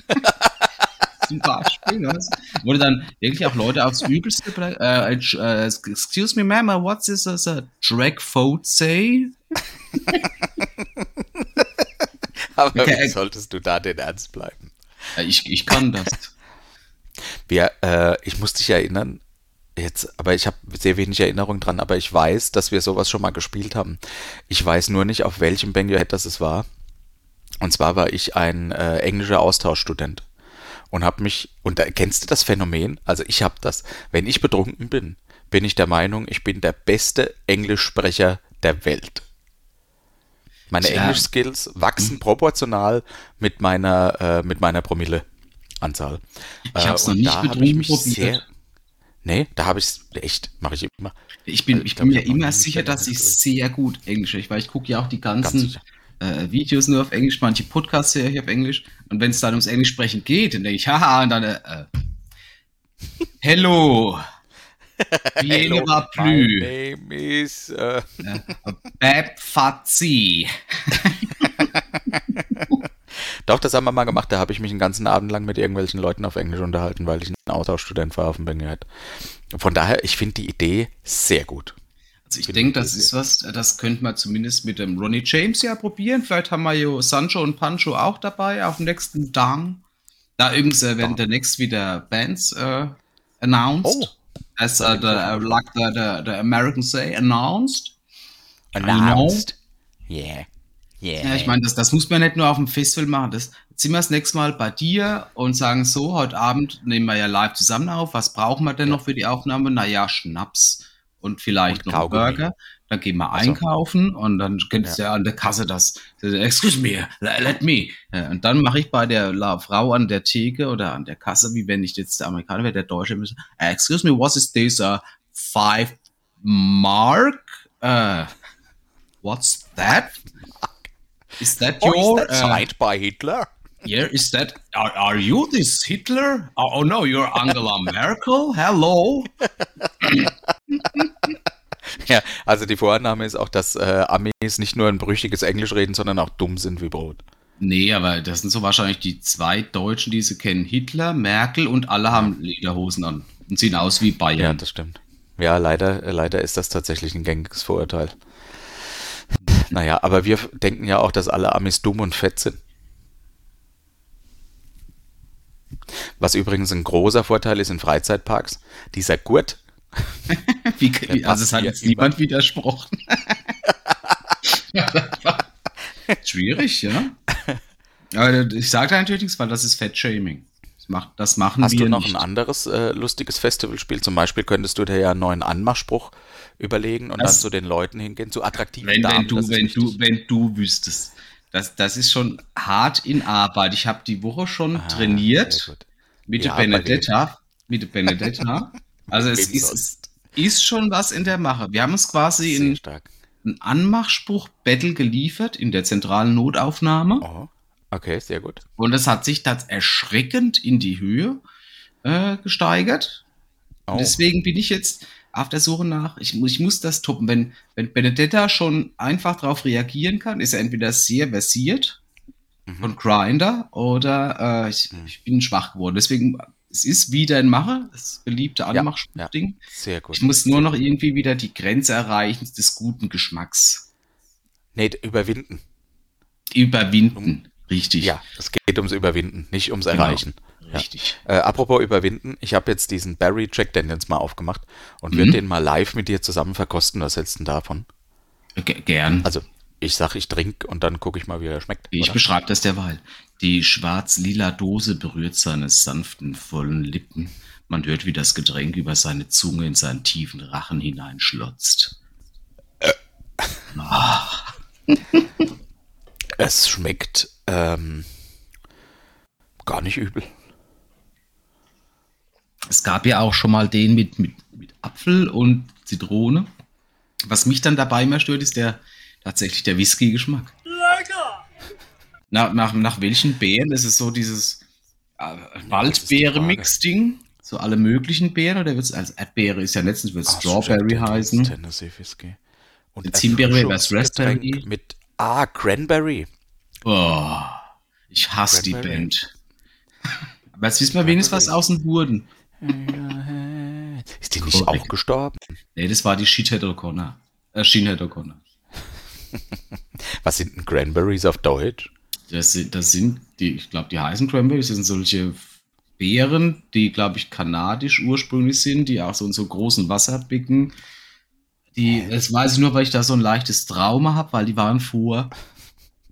Zum Beispiel? Wo du dann wirklich auch Leute aufs Übelste, äh, äh, excuse me, ma'am, uh, what's this as a drag vote say? Aber Okay. wie solltest du da denn ernst bleiben? Ja, ich, ich kann das. Wir, äh, ich muss dich erinnern, jetzt, aber ich habe sehr wenig Erinnerung dran, aber ich weiß, dass wir sowas schon mal gespielt haben. Ich weiß nur nicht, auf welchem Bang Your Head das es war. Und zwar war ich ein äh, englischer Austauschstudent und habe mich, und da, kennst du das Phänomen? Also ich habe das, wenn ich betrunken bin, bin ich der Meinung, ich bin der beste Englischsprecher der Welt. Meine Tja. Englisch-Skills wachsen proportional mit meiner, äh, mit meiner Promille-Anzahl. Ich hab's Äh, noch nicht betrunken probiert. sehr- Nee, da habe ich es echt, mache ich immer. Ich bin, Also, ich bin mir immer sicher, dass ich sehr gut Englisch spreche, weil ich gucke ja auch die Ganz ganzen sicher. Äh, Videos nur auf Englisch, manche Podcasts höre ich auf Englisch. Und wenn es dann ums Englisch sprechen geht, dann denke ich, haha, und dann, äh, äh, Hello. Bien va my plus. name is, äh, Bab Fazzi. Doch, das haben wir mal gemacht. Da habe ich mich einen ganzen Abend lang mit irgendwelchen Leuten auf Englisch unterhalten, weil ich ein Austauschstudent war auf dem Head. Von daher, ich finde die Idee sehr gut. Also ich denke, das ist was, das könnte man zumindest mit dem Ronnie James ja probieren. Vielleicht haben wir ja Sancho und Pancho auch dabei auf dem nächsten Dang. Da übrigens äh, werden demnächst wieder Bands äh, announced. Oh. As uh, the, like the, the, the Americans say, announced. Announced. Yeah. Yeah. Ja, ich meine, das, das muss man nicht nur auf dem Festival machen. Das ziehen wir das nächste Mal bei dir und sagen so, heute Abend nehmen wir ja live zusammen auf. Was brauchen wir denn noch für die Aufnahme? Naja, Schnaps und vielleicht Und noch Kaugummi. Burger. Dann gehen wir Ach so. einkaufen und dann kennst du ja an der Kasse das. Excuse me, let me. Ja, Und dann mache ich bei der Frau an der Theke oder an der Kasse, wie wenn ich jetzt der Amerikaner wäre, der Deutsche, müsste, excuse me, what is this? Uh, five mark? Uh, what's that? Is that Oh, your? is that uh, signed by Hitler? Yeah, is that? Are, are you this Hitler? Oh, oh no, you're Angela Merkel. Hello. Ja, also die Vorannahme ist auch, dass äh, Amis nicht nur ein brüchiges Englisch reden, sondern auch dumm sind wie Brot. Nee, aber das sind so wahrscheinlich die zwei Deutschen, die sie kennen. Hitler, Merkel und alle haben Lederhosen an. und sehen aus wie Ja, Bayern. das stimmt. Ja, leider, leider ist das tatsächlich ein gängiges Vorurteil. Naja, aber wir denken ja auch, dass alle Amis dumm und fett sind. Was übrigens ein großer Vorteil ist in Freizeitparks, dieser Gurt, Wie, also es hat jetzt niemand widersprochen. Schwierig, ja. Aber ich sage da natürlich nichts, weil das ist Fettshaming. Das, macht, das machen Hast wir du noch nicht. ein anderes äh, lustiges Festivalspiel? Zum Beispiel könntest du dir ja einen neuen Anmachspruch überlegen und Das- dann zu den Leuten hingehen, zu attraktiven wenn, Damen. wenn, du, wenn, du, wenn du wüsstest. Das, das ist schon hart in Arbeit. Ich habe die Woche schon Ah, trainiert mit Ja, Benedetta. Mit der Benedetta. Also es ist, ist schon was in der Mache. Wir haben uns quasi in, stark. ein Anmachspruch-Battle geliefert in der zentralen Notaufnahme. Oh, okay, sehr gut. Und es hat sich das erschreckend in die Höhe äh, gesteigert. Oh. Deswegen bin ich jetzt auf der Suche nach, ich, ich muss das toppen. Wenn, wenn Benedetta schon einfach darauf reagieren kann, ist er entweder sehr versiert Mhm. von Grinder oder äh, ich, ich bin schwach geworden. Deswegen, es ist wieder ein Mache, das beliebte ja. Anmachspruch-Ding. Sehr gut. Ich muss nur noch irgendwie wieder die Grenze erreichen des guten Geschmacks. Nee, überwinden. Überwinden. Richtig. Ja, es geht ums Überwinden, nicht ums Genau. Ja. Richtig. Äh, apropos Überwinden, ich habe jetzt diesen Barry Jack Daniels mal aufgemacht und Mhm. würde den mal live mit dir zusammen verkosten. Was hältst du denn davon? G gern. Also, ich sag, ich trinke und dann gucke ich mal, wie er schmeckt. Ich beschreibe das derweil. Die schwarz-lila Dose berührt seine sanften, vollen Lippen. Man hört, wie das Getränk über seine Zunge in seinen tiefen Rachen hineinschlotzt. Es schmeckt ähm, gar nicht übel. Es gab ja auch schon mal den mit, mit, mit Apfel und Zitrone. Was mich dann dabei immer stört, ist der tatsächlich der Whisky-Geschmack. Nach, nach, nach welchen Beeren? Ist es so dieses äh, Waldbeere-Mix-Ding? So alle möglichen Beeren? Oder wird es als Erdbeere ist ja letztens wird Strawberry heißen. Tennessee Whisky. Und Zimbeere, was Raspberry? Mit, ah, Cranberry. Oh, ich hasse die. Band. Aber jetzt wissen wir wenigstens was aus dem Wurden. Ist die nicht Korrekt. auch gestorben? Nee, das war die Shithead O'Connor. Äh, Shinhead O'Connor. Was sind denn Cranberries auf Deutsch? Das sind, das sind die, ich glaube, die heißen Cranberries, das sind solche Beeren, die, glaube ich, kanadisch ursprünglich sind, die auch so in so großen Wasserbecken. Die, das weiß ich nur, weil ich da so ein leichtes Trauma habe, weil die waren vor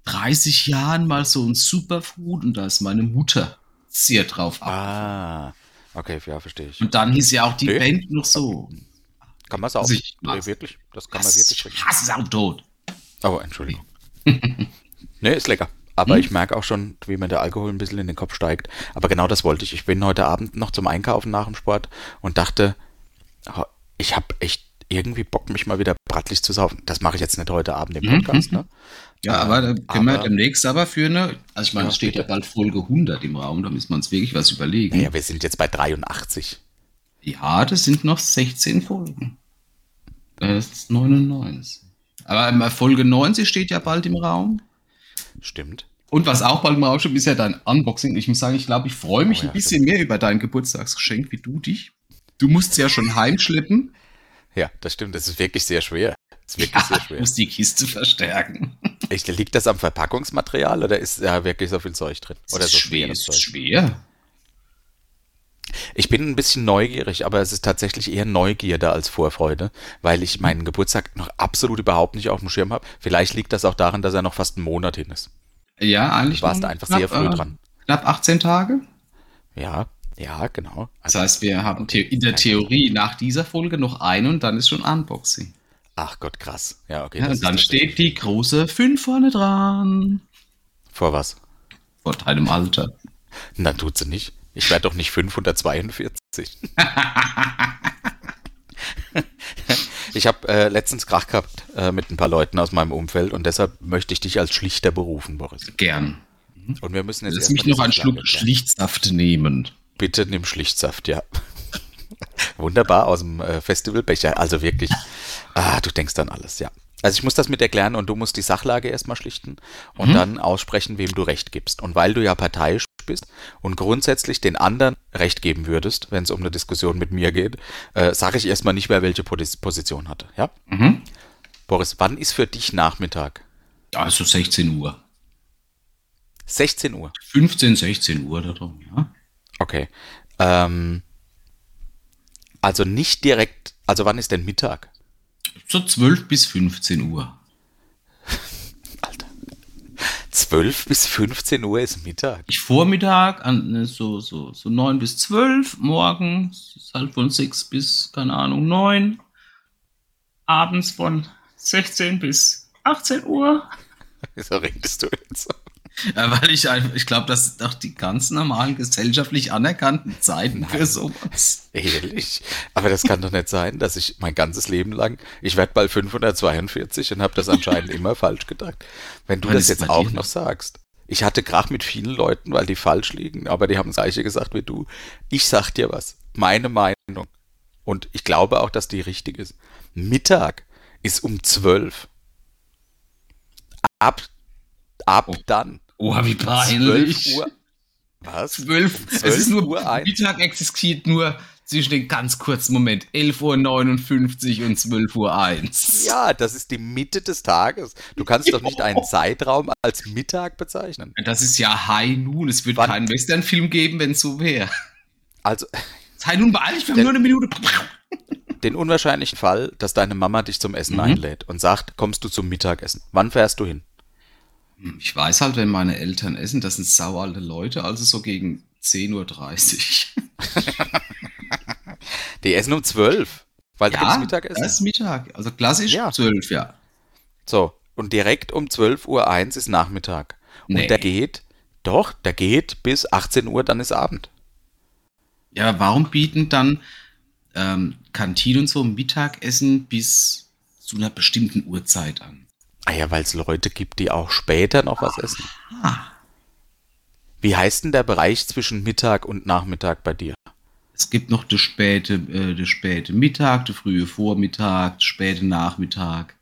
30 Jahren mal so ein Superfood und da ist meine Mutter sehr drauf ab. Ah, okay, ja, verstehe ich. Und dann hieß ja auch die Nee. Band noch so. Kann man es auch? Also nee, wirklich, das kann man wirklich trinken. Hass ist auch tot. Oh, Entschuldigung. nee, ist lecker. Aber ich merke auch schon, wie mir der Alkohol ein bisschen in den Kopf steigt. Aber genau das wollte ich. Ich bin heute Abend noch zum Einkaufen nach dem Sport und dachte, oh, ich habe echt irgendwie Bock, mich mal wieder brattlich zu saufen. Das mache ich jetzt nicht heute Abend im Mhm, Podcast, ne? Ja, Äh, aber da können wir demnächst aber für eine, also ich meine, Ja, es steht ja bitte. bald Folge 100 im Raum, da müssen wir uns wirklich was überlegen. Naja, wir sind jetzt bei 83. Ja, das sind noch 16 Folgen. Das ist 99. Aber ähm, Folge 90 steht ja bald im Raum. Stimmt. Und was auch bald im Raum steht, ist ja dein Unboxing. Ich muss sagen, ich glaube, ich freue mich Oh ja, ein bisschen mehr über dein Geburtstagsgeschenk wie du dich. Du musst es ja schon heimschleppen. Ja, das stimmt. Das ist wirklich sehr schwer. Ist wirklich sehr Ich schwer. muss die Kiste verstärken. Ich, liegt das am Verpackungsmaterial oder ist da wirklich so viel Zeug drin? Es Oder ist so schwer, es Zeug? ist schwer. Ich bin ein bisschen neugierig, aber es ist tatsächlich eher Neugierde als Vorfreude, weil ich meinen Geburtstag noch absolut überhaupt nicht auf dem Schirm habe. Vielleicht liegt das auch daran, dass er noch fast einen Monat hin ist. Ja, eigentlich. Du warst einfach knapp, sehr früh äh, dran. Knapp 18 Tage. Ja, ja, genau. Das heißt, wir haben in der Theorie nach dieser Folge noch einen und dann ist schon Unboxing. Ach Gott, krass. Ja, okay. Ja, und dann steht die große 5 vorne dran. Vor was? Vor deinem Alter. Na, tut sie nicht. Ich werde doch nicht 542. ich habe äh, letztens Krach gehabt äh, mit ein paar Leuten aus meinem Umfeld und deshalb möchte ich dich als Schlichter berufen, Boris. Gern. Und wir müssen jetzt Lass mich noch einen Schluck. Schlichtsaft nehmen. Bitte nimm Schlichtsaft, ja. Wunderbar aus dem äh, Festivalbecher. Also wirklich. Ah, du denkst an alles, ja. Also ich muss das mit erklären und du musst die Sachlage erstmal schlichten und Mhm. dann aussprechen, wem du Recht gibst. Und weil du ja parteiisch bist und grundsätzlich den anderen Recht geben würdest, wenn es um eine Diskussion mit mir geht, äh, sage ich erstmal nicht, wer welche Pos- Position hatte. Ja? Mhm. Boris, wann ist für dich Nachmittag? Also 16 Uhr. 16 Uhr. 15, 16 Uhr darum, ja. Okay. Ähm, also nicht direkt, also wann ist denn Mittag? So 12 bis 15 Uhr. 12 bis 15 Uhr ist Mittag. Ich Vormittag, an, ne, so, so, so 9 bis 12, morgens ist halt von 6 bis, keine Ahnung, 9. Abends von 16 bis 18 Uhr. Wieso redest du jetzt? Ja, weil ich einfach, ich glaube, das sind doch die ganz normalen gesellschaftlich anerkannten Zeiten für sowas. Ehrlich? Aber das kann doch nicht sein, dass ich mein ganzes Leben lang, ich werde bald 542 und habe das anscheinend immer falsch gedacht. Wenn du Wann das jetzt auch noch sagst. Ich hatte Krach mit vielen Leuten, weil die falsch liegen, aber die haben das gleiche gesagt wie du. Ich sag dir was. Meine Meinung. Und ich glaube auch, dass die richtig ist. Mittag ist um 12. Ab, ab Oh. dann. Oh, wie 12 peinlich. Uhr. Was? 12, Um es 12 ist nur, Uhr. Mittag existiert nur zwischen den ganz kurzen Moment 11.59 Uhr und 12.01 Uhr. Ja, das ist die Mitte des Tages. Du kannst doch nicht einen Zeitraum als Mittag bezeichnen. Das ist ja High Noon. Es wird Wann- keinen Western-Film geben, wenn es so wäre. Also High Noon beeil dich, wir haben nur eine Minute. den unwahrscheinlichen Fall, dass deine Mama dich zum Essen Mhm. einlädt und sagt, kommst du zum Mittagessen. Wann fährst du hin? Ich weiß halt, wenn meine Eltern essen, das sind saualte Leute, also so gegen 10.30 Uhr. Die essen um 12, weil da gibt's Ja, Mittagessen. das ist Mittag. Also klassisch Ja. 12, ja. So, und direkt um 12 Uhr eins ist Nachmittag. Nee. Und der geht, doch, der geht bis 18 Uhr, dann ist Abend. Ja, warum bieten dann ähm, Kantinen und so Mittagessen bis zu einer bestimmten Uhrzeit an? Ah ja, weil es Leute gibt, die auch später noch was essen. Wie heißt denn der Bereich zwischen Mittag und Nachmittag bei dir? es gibt noch der späte, äh, späte Mittag, der frühe Vormittag, der späte Nachmittag.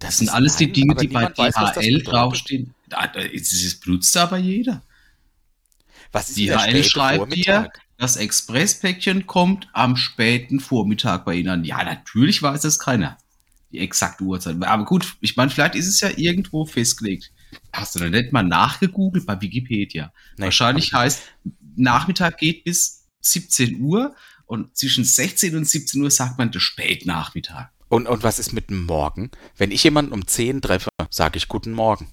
Das sind ist- alles die Dinge, die bei das DHL draufstehen. Da, da, das benutzt aber jeder. Was ist DHL schreibt dir, Vormittag? das Expresspäckchen kommt am späten Vormittag bei Ihnen an. Ja, natürlich weiß das keiner. Die exakte Uhrzeit. Aber gut, ich meine, vielleicht ist es ja irgendwo festgelegt. Hast du da nicht mal nachgegoogelt bei Wikipedia? Nee, Wahrscheinlich heißt, Nachmittag geht bis 17 Uhr und zwischen 16 und 17 Uhr sagt man der Spätnachmittag. Und, und was ist mit dem Morgen? Wenn ich jemanden um 10 treffe, sage ich guten Morgen.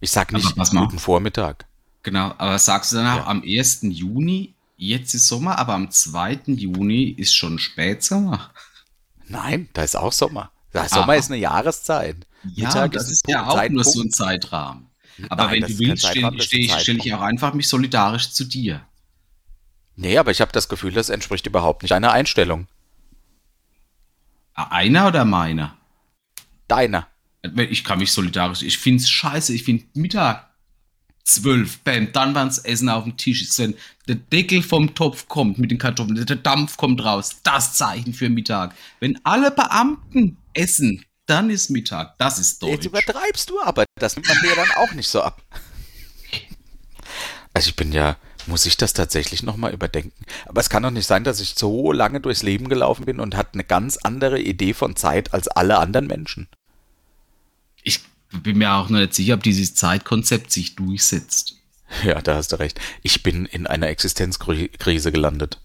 Ich sage nicht mal. guten Vormittag. Genau, aber sagst du dann auch Ja. am 1. Juni, jetzt ist Sommer, aber am 2. Juni ist schon Spätsommer. Nein, da ist auch Sommer. Ah. Sommer ist eine Jahreszeit. Ja, Mittag das ist ja auch nur Zeitpunkt. so ein Zeitrahmen. Aber Nein, wenn das du willst, stelle das ein ich, stell ich auch einfach mich solidarisch zu dir. Nee, aber ich habe das Gefühl, das entspricht überhaupt nicht einer Einstellung. Einer oder meiner? Deiner. Ich kann mich solidarisch. Ich finde es scheiße. Ich finde Mittag zwölf, bam, dann wann's Essen auf dem Tisch ist, wenn der Deckel vom Topf kommt mit den Kartoffeln, der Dampf kommt raus, das Zeichen für Mittag. Wenn alle Beamten essen, dann ist Mittag. Das ist Jetzt deutsch. übertreibst du aber. Das nimmt man dir dann auch nicht so ab. Also ich bin ja, muss ich das tatsächlich nochmal überdenken. Aber es kann doch nicht sein, dass ich so lange durchs Leben gelaufen bin und hatte eine ganz andere Idee von Zeit als alle anderen Menschen. Ich bin mir auch noch nicht sicher, ob dieses Zeitkonzept sich durchsetzt. Ja, da hast du recht. Ich bin in einer Existenzkrise gelandet.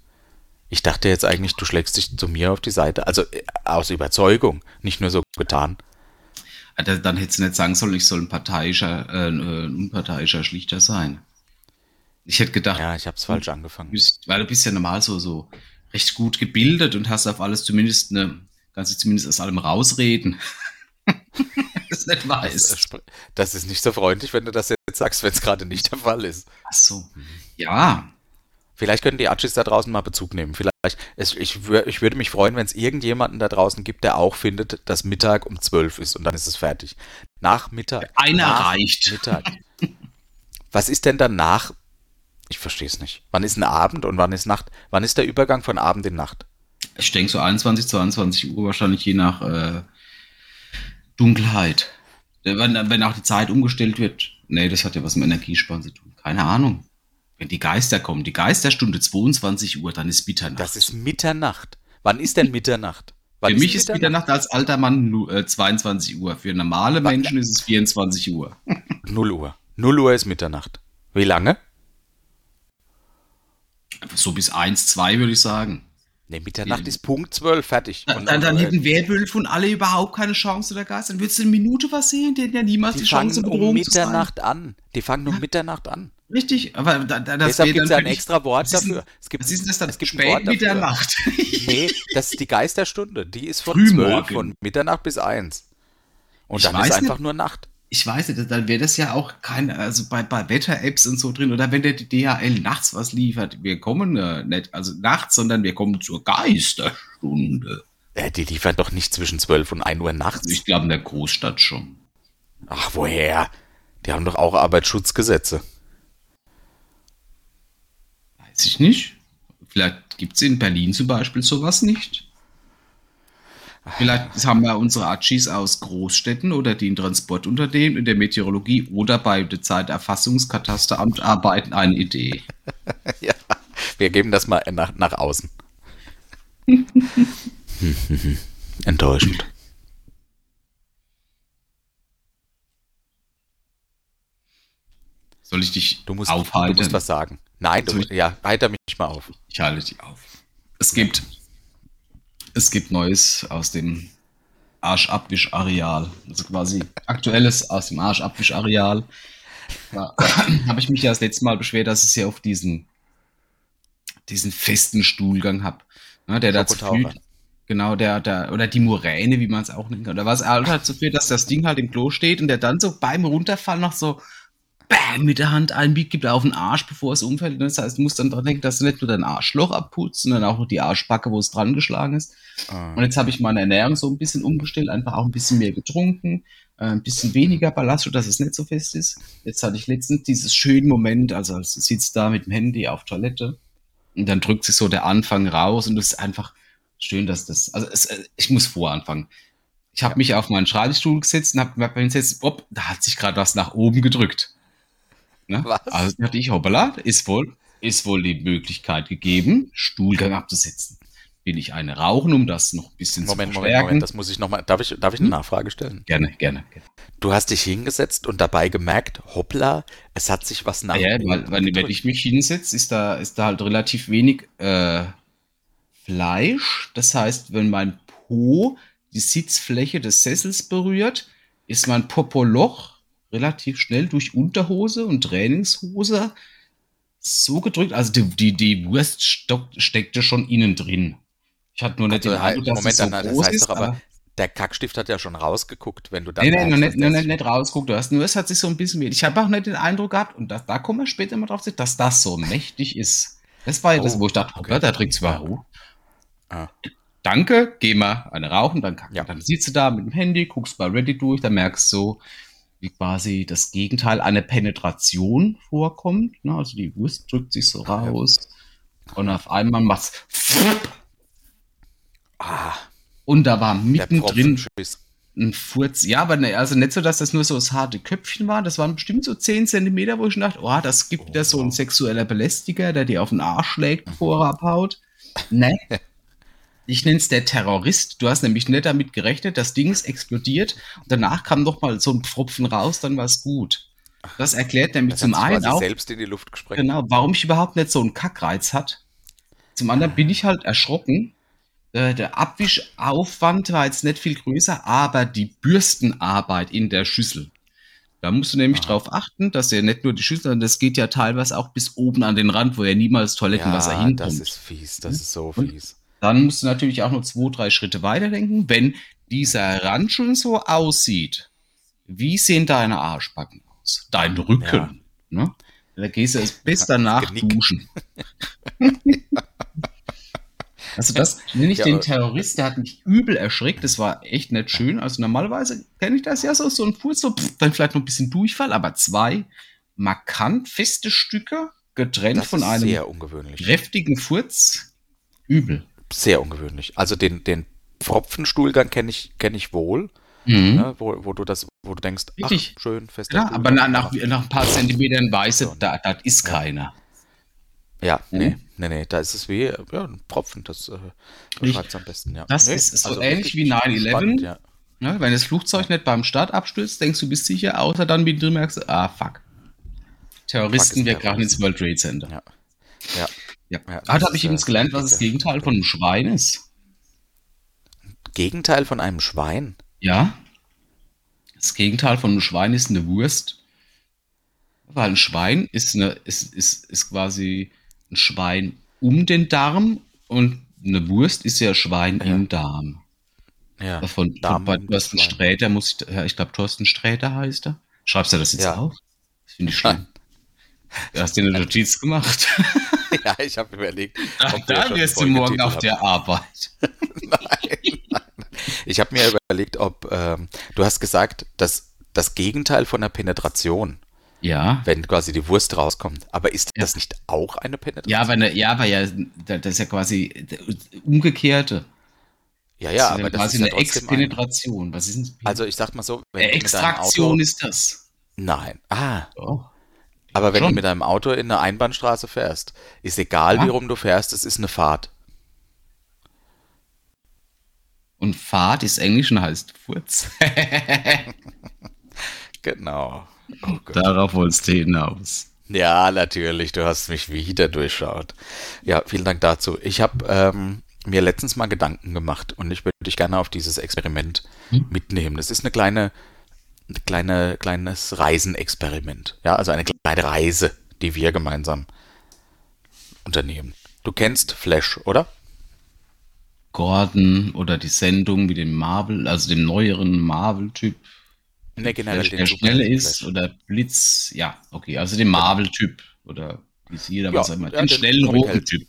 Ich dachte jetzt eigentlich, du schlägst dich zu mir auf die Seite. Also äh, aus Überzeugung, nicht nur so getan. Ah, da- Dann hättest du nicht sagen sollen, ich soll ein parteiischer, äh, ein unparteiischer Schlichter sein. Ich hätte gedacht, Ja, ich habe es falsch angefangen. bist, weil du bist ja normal so, so recht gut gebildet und hast auf alles zumindest eine, kannst dich zumindest aus allem rausreden. das nicht Das, äh, weiß. das ist nicht so freundlich, wenn du das jetzt sagst, wenn es gerade nicht der Fall ist. Ach so. Ja, Vielleicht können die Atschis da draußen mal Bezug nehmen. Vielleicht, es, ich, wür- ich würde mich freuen, wenn es irgendjemanden da draußen gibt, der auch findet, dass Mittag um 12 ist und dann ist es fertig. Nach Mittag. einer nach reicht. Mittag. Was ist denn danach? Ich verstehe es nicht. Wann ist ein Abend und wann ist Nacht? Wann ist der Übergang von Abend in Nacht? Ich denke so 21, 22 Uhr wahrscheinlich je nach, äh, Dunkelheit. Wenn, wenn auch die Zeit umgestellt wird. Nee, das hat ja was mit Energiesparen zu tun. Keine Ahnung. Wenn die Geister kommen, die Geisterstunde 22 Uhr, dann ist Mitternacht. Das ist Mitternacht. Wann ist denn Mitternacht? Wann Für mich ist Mitternacht als alter Mann nu- äh, 22 Uhr. Für normale Menschen ist es 24 Uhr. 0 Uhr. 0 Uhr ist Mitternacht. Wie lange? So bis 1, 2 würde ich sagen. Nee, Mitternacht ist Punkt 12, fertig. Und- dann, dann äh, hätten Werwölfe und alle überhaupt keine Chance oder Geist. Dann würdest du eine Minute was sehen, die hätten ja niemals die, die Chance, um Bedrohung sein. Mitternacht an. Die fangen um Mitternacht an. Richtig, aber da, da, das Deshalb gibt es dann ein extra Wort was ist denn- dafür. Es gibt, Was ist denn das dann? es gibt Spät. Mitternacht. Nee, das ist die Geisterstunde. Die ist von Frühmorgen. 12, von Mitternacht bis 1. Und Ich dann ist einfach nicht. nur Nacht. ich weiß nicht, dann wäre das ja auch kein, also bei, bei Wetter-Apps und so drin, oder wenn der DHL nachts was liefert, wir kommen äh, nicht, also nachts, sondern wir kommen zur Geisterstunde. Äh, die liefern doch nicht zwischen 12 und 1 Uhr nachts. Also ich glaube in der Großstadt schon. Ach, woher? Die haben doch auch Arbeitsschutzgesetze. Weiß ich nicht. Vielleicht gibt es in Berlin zum Beispiel sowas nicht. Vielleicht haben wir unsere Achis aus Großstädten oder die in Transportunternehmen, in der Meteorologie oder bei der Zeiterfassungskatasteramt arbeiten eine Idee. ja, wir geben das mal nach, nach außen. Enttäuschend. Soll ich dich Du musst, du aufhalten? musst was sagen. Nein, du, Soll ich- ja, heiter mich mal auf. Ich halte dich auf. Es gibt, es gibt Neues aus dem Arschabwisch-Areal. Also quasi aktuelles aus dem Arschabwisch-Areal. Da habe ich mich ja das letzte Mal beschwert, dass ich ja auf diesen, diesen festen Stuhlgang habe. Ne, der dazu führt, genau, der, der, oder die Muräne, wie man es auch nennen kann. Oder was halt dazu führt, dass das Ding halt im Klo steht und der dann so beim Runterfallen noch so bam, mit der Hand einen Beat gibt auf den Arsch, bevor es umfällt. Das heißt, du musst dann dran denken, dass du nicht nur dein Arschloch abputzt, sondern auch noch die Arschbacke, wo es dran geschlagen ist. Ah. Und jetzt habe ich meine Ernährung so ein bisschen umgestellt, einfach auch ein bisschen mehr getrunken, äh, ein bisschen weniger Ballast, dass es nicht so fest ist. Jetzt hatte ich letztens dieses schöne Moment, also als du sitzt da mit dem Handy auf Toilette und dann drückt sich so der Anfang raus und es ist einfach schön, dass das, also es, äh, ich muss voranfangen. Ich habe mich auf meinen Schreibstuhl gesetzt und habe gemerkt, beim Setzen, hopp, da hat sich gerade was nach oben gedrückt. Ne? Was? Also dachte ich, hoppala, ist wohl, ist wohl die Möglichkeit gegeben, Stuhlgang abzusetzen. Will ich eine rauchen, um das noch ein bisschen Moment, zu Moment, verstärken? Moment, das muss ich nochmal. Darf ich, darf ich eine Nachfrage stellen? Gerne, gerne. gerne. Du hast dich hingesetzt und dabei gemerkt, hoppla, es hat sich was nach Ah ja, weil, weil, wenn ich mich hinsetze, ist da, ist da halt relativ wenig äh, Fleisch. Das heißt, wenn mein Po die Sitzfläche des Sessels berührt, ist mein Popoloch relativ schnell durch Unterhose und Trainingshose so gedrückt. Also die, die, die Wurst stock, steckte schon innen drin. Ich hatte nur nicht Also, den Eindruck, dass Moment, es so dann, das groß heißt ist, doch aber, der Kackstift hat ja schon rausgeguckt, wenn du dann. Nee, nee, noch nicht, noch nicht, nicht rausguckt. Du hast nur, es hat sich so ein bisschen, ich habe auch nicht den Eindruck gehabt, und da, da kommen wir später mal drauf dass das so mächtig ist. Das war ja das, Oh, wo ich dachte, okay. okay. da trinkt's mal Ruhe. Ah. Danke, geh mal eine rauchen, dann kacken. Ja. Dann sitzt du da mit dem Handy, guckst bei Reddit durch, dann merkst du, wie quasi das Gegenteil einer Penetration vorkommt. Ne? Also die Wurst drückt sich so raus und auf einmal macht's Ah, und da war mittendrin ein Furz. Ja, aber ne, also nicht so, dass das nur so das harte Köpfchen war. Das waren bestimmt so 10 Zentimeter, wo ich dachte, oh, das gibt ja so ein sexueller Belästiger, der dir auf den Arsch schlägt, bevor er abhaut. Ne? Ich nenne es der Terrorist. Du hast nämlich nicht damit gerechnet, das Ding ist explodiert. Und danach kam noch mal so ein Pfropfen raus, dann war es gut. Das erklärt nämlich Das zum einen auch, selbst in die Luft gesprengt. Genau, warum ich überhaupt nicht so einen Kackreiz hat. Zum anderen bin ich halt erschrocken. Äh, Der Abwischaufwand war jetzt nicht viel größer, aber die Bürstenarbeit in der Schüssel. Da musst du nämlich drauf achten, dass ja nicht nur die Schüssel, sondern das geht ja teilweise auch bis oben an den Rand, wo ja niemals Toilettenwasser Ja, hinkommt. das ist fies, das ist so fies. Dann musst du natürlich auch noch zwei, drei Schritte weiterdenken. Wenn dieser Rand schon so aussieht, wie sehen deine Arschbacken aus? Dein Rücken. Ne? Da gehst du erst bis danach duschen. Also das nenne ich Ja, den aber- Terrorist, der hat mich übel erschreckt. Das war echt nicht schön. Also normalerweise kenne ich das ja so, so ein Fuß, so pff, dann vielleicht noch ein bisschen Durchfall, aber zwei markant feste Stücke, getrennt Das von einem kräftigen Furz. Übel. Sehr ungewöhnlich. Also den, den Pfropfenstuhlgang kenne ich, kenn ich wohl. Mhm. ne, wo, wo du das, wo du denkst, ach, schön, fester Ja, aber nach, nach, nach ein paar Zentimetern weißt du, da, das ist keiner. Ja, Mhm. nee, nee, nee, da ist es wie ja, ein Tropfen, das äh, beschreibt es am besten, ja. Das nee, ist so also ähnlich wie 9/11. spannend, Ja. Ne, wenn das Flugzeug nicht beim Start abstürzt, denkst du, bist sicher, außer dann merkst du, ah, fuck. Terroristen, Fuck, wir krachen ins World Trade Center. Ja. Ja. Ja. Ja, ah, da das habe ich übrigens gelernt, was das ja. Gegenteil von einem Schwein ist. Gegenteil von einem Schwein. Ja. Das Gegenteil von einem Schwein ist eine Wurst. Weil ein Schwein ist, eine, ist, ist, ist quasi ein Schwein um den Darm und eine Wurst ist ja Schwein im Darm. Ja. Von, Darm von um Thorsten. Sträter muss ich, ja, ich glaube Thorsten Sträter heißt er. Schreibst du das jetzt Ja. auf? Das finde ich schlimm. Du hast dir eine Notiz gemacht. ja, ich habe überlegt. Ach, da wirst du morgen auf haben. der Arbeit. nein, nein. Ich habe mir überlegt, ob ähm, du hast gesagt, dass das Gegenteil von einer Penetration, Ja. wenn quasi die Wurst rauskommt. Aber ist Ja. das nicht auch eine Penetration? Ja, aber, ne, ja, aber ja, das ist ja quasi umgekehrte. ja, ja, das aber das quasi ist ja eine Expenetration. Was ist denn Also ich sag mal so, wenn Äh, Extraktion ist das. nein, ah, Oh. Aber wenn Schon. du mit deinem Auto in eine Einbahnstraße fährst, ist egal, Ja. wie rum du fährst, es ist eine Fahrt. Und Fahrt ist Englisch und heißt Furz. Genau. Oh. Darauf wolltest du hinaus. Ja, natürlich, du hast mich wieder durchschaut. Ja, vielen Dank dazu. Ich habe ähm, mir letztens mal Gedanken gemacht und ich würde dich gerne auf dieses Experiment Hm? mitnehmen. Das ist eine kleine, eine kleine, kleines Reisenexperiment. Ja, also eine kleine Reise, die wir gemeinsam unternehmen. Du kennst Flash, oder? Gordon oder die Sendung mit dem Marvel, also dem neueren Marvel-Typ, Ne, generell der, den der Super schnell ist Flash. oder Blitz, ja, okay, also den Marvel-Typ oder wie es jeder Ja, was immer, ja, den den schnellen roten. Typ.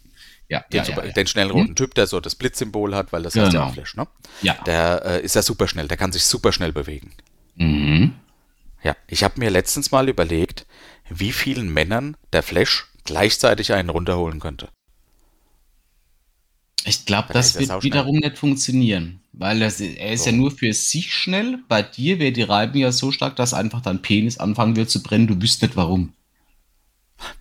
Ja, Den, ja, super, ja, den schnellen roten Typ, der so das Blitzsymbol hat, weil das heißt ja Genau. auch Flash, ne? ja. Der äh, ist ja super schnell, der kann sich super schnell bewegen. Mhm. Ja, ich habe mir letztens mal überlegt, wie vielen Männern der Flash gleichzeitig einen runterholen könnte. Ich glaube, das wird wiederum nicht funktionieren, weil das, er ist So. ja nur für sich schnell. Bei dir wäre die Reibung ja so stark, dass einfach dein Penis anfangen wird zu brennen. Du wüsst nicht warum.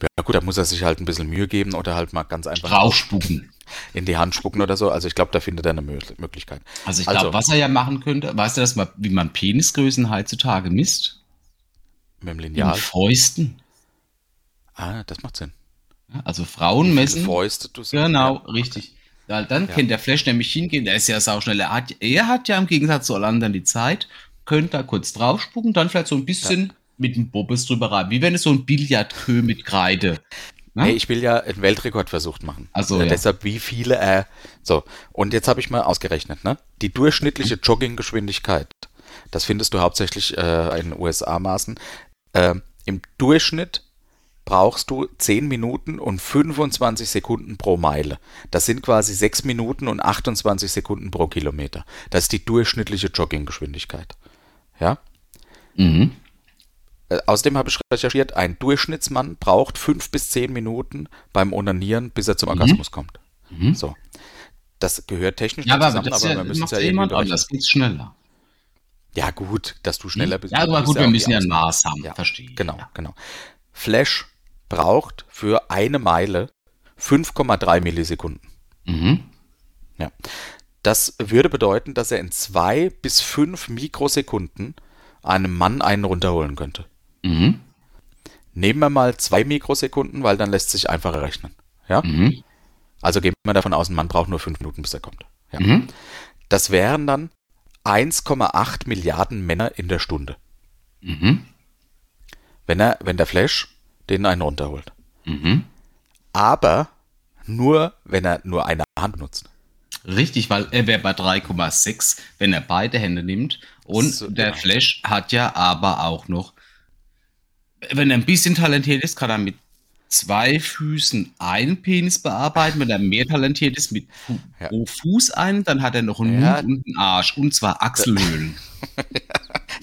Ja gut, da muss er sich halt ein bisschen Mühe geben oder halt mal ganz einfach Draufspucken. in die Hand spucken oder so. Also ich glaube, da findet er eine Mö- Möglichkeit. Also ich Also- glaube, was er ja machen könnte, weißt du, das mal, wie man Penisgrößen heutzutage misst? Mit dem In Lineal. Fäusten. Ah, das macht Sinn. Ja, Also Frauen messen. Fäuste du Genau, Ja. richtig. Ja, dann kann der Flash nämlich hingehen, der ist ja sauschnell. Er hat, er hat ja im Gegensatz zu allen anderen die Zeit, könnte da kurz draufspucken, dann vielleicht so ein bisschen mit dem Bobbes drüber rein. Wie wenn es so ein Billardkö mit Kreide. Ne? Hey, ich will ja einen Weltrekordversuch machen. Ach so, Äh, ja. Deshalb, wie viele er. So, und jetzt habe ich mal ausgerechnet, ne? Die durchschnittliche Jogginggeschwindigkeit, das findest du hauptsächlich äh, in USA-Maßen. Ähm, Im Durchschnitt brauchst du 10 Minuten und 25 Sekunden pro Meile. Das sind quasi 6 Minuten und 28 Sekunden pro Kilometer. Das ist die durchschnittliche Jogginggeschwindigkeit. Ja? Mhm. Äh, Außerdem habe ich recherchiert, ein Durchschnittsmann braucht fünf bis zehn Minuten beim Onanieren, bis er zum Orgasmus kommt. Mhm. So. Das gehört technisch Ja, nicht aber zusammen, das aber ja, wir müssen es ja jemand irgendwie anders, berechnen. geht's schneller. Ja, gut, dass du schneller bist. Ja, aber gut, wir müssen ja ein. Maß haben, Ja, verstehe. Genau, Ja. genau. Flash braucht für eine Meile 5,3 Millisekunden. Mhm. Ja. Das würde bedeuten, dass er in zwei bis fünf Mikrosekunden einem Mann einen runterholen könnte. Mhm. Nehmen wir mal zwei Mikrosekunden, weil dann lässt sich einfacher rechnen. Ja? Mhm. Also gehen wir davon aus, ein Mann braucht nur fünf Minuten, bis er kommt. Ja. Mhm. Das wären dann 1,8 Milliarden Männer in der Stunde, Mhm. wenn er, wenn der Flash den einen runterholt. Mhm. Aber nur, wenn er nur eine Hand nutzt. Richtig, weil er wäre bei 3,6, wenn er beide Hände nimmt. Und So, der genau. Flash hat ja aber auch noch, wenn er ein bisschen talentiert ist, kann er mit zwei Füßen einen Penis bearbeiten. Wenn er mehr talentiert ist, mit Fu Ja. pro Fuß einen, dann hat er noch einen Ja. Mund und einen Arsch. Und zwar Achselhöhlen.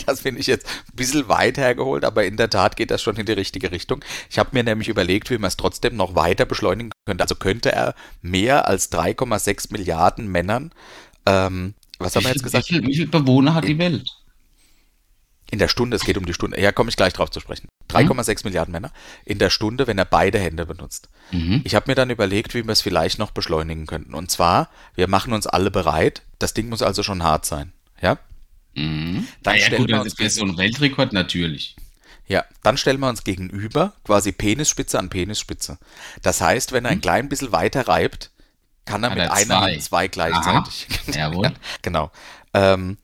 Das finde ich jetzt ein bisschen weit hergeholt, aber in der Tat geht das schon in die richtige Richtung. Ich habe mir nämlich überlegt, wie man es trotzdem noch weiter beschleunigen könnte. Also könnte er mehr als 3,6 Milliarden Männern, ähm, was haben wir jetzt gesagt? wie viele Bewohner hat die Welt? In der Stunde, es geht um die Stunde, ja, komme ich gleich drauf zu sprechen. 3,6 Milliarden Männer in der Stunde, wenn er beide Hände benutzt. Mhm. Ich habe mir dann überlegt, wie wir es vielleicht noch beschleunigen könnten. Und zwar, wir machen uns alle bereit. Das Ding muss also schon hart sein. Ja? Mhm. Dann ja, stellen gut, wir das für so ein Weltrekord natürlich. Ja, dann stellen wir uns gegenüber, quasi Penisspitze an Penisspitze. Das heißt, wenn er ein klein bisschen weiter reibt, kann er Hat mit er einer zwei. Hand zwei gleichzeitig. Jawohl. genau. Ähm,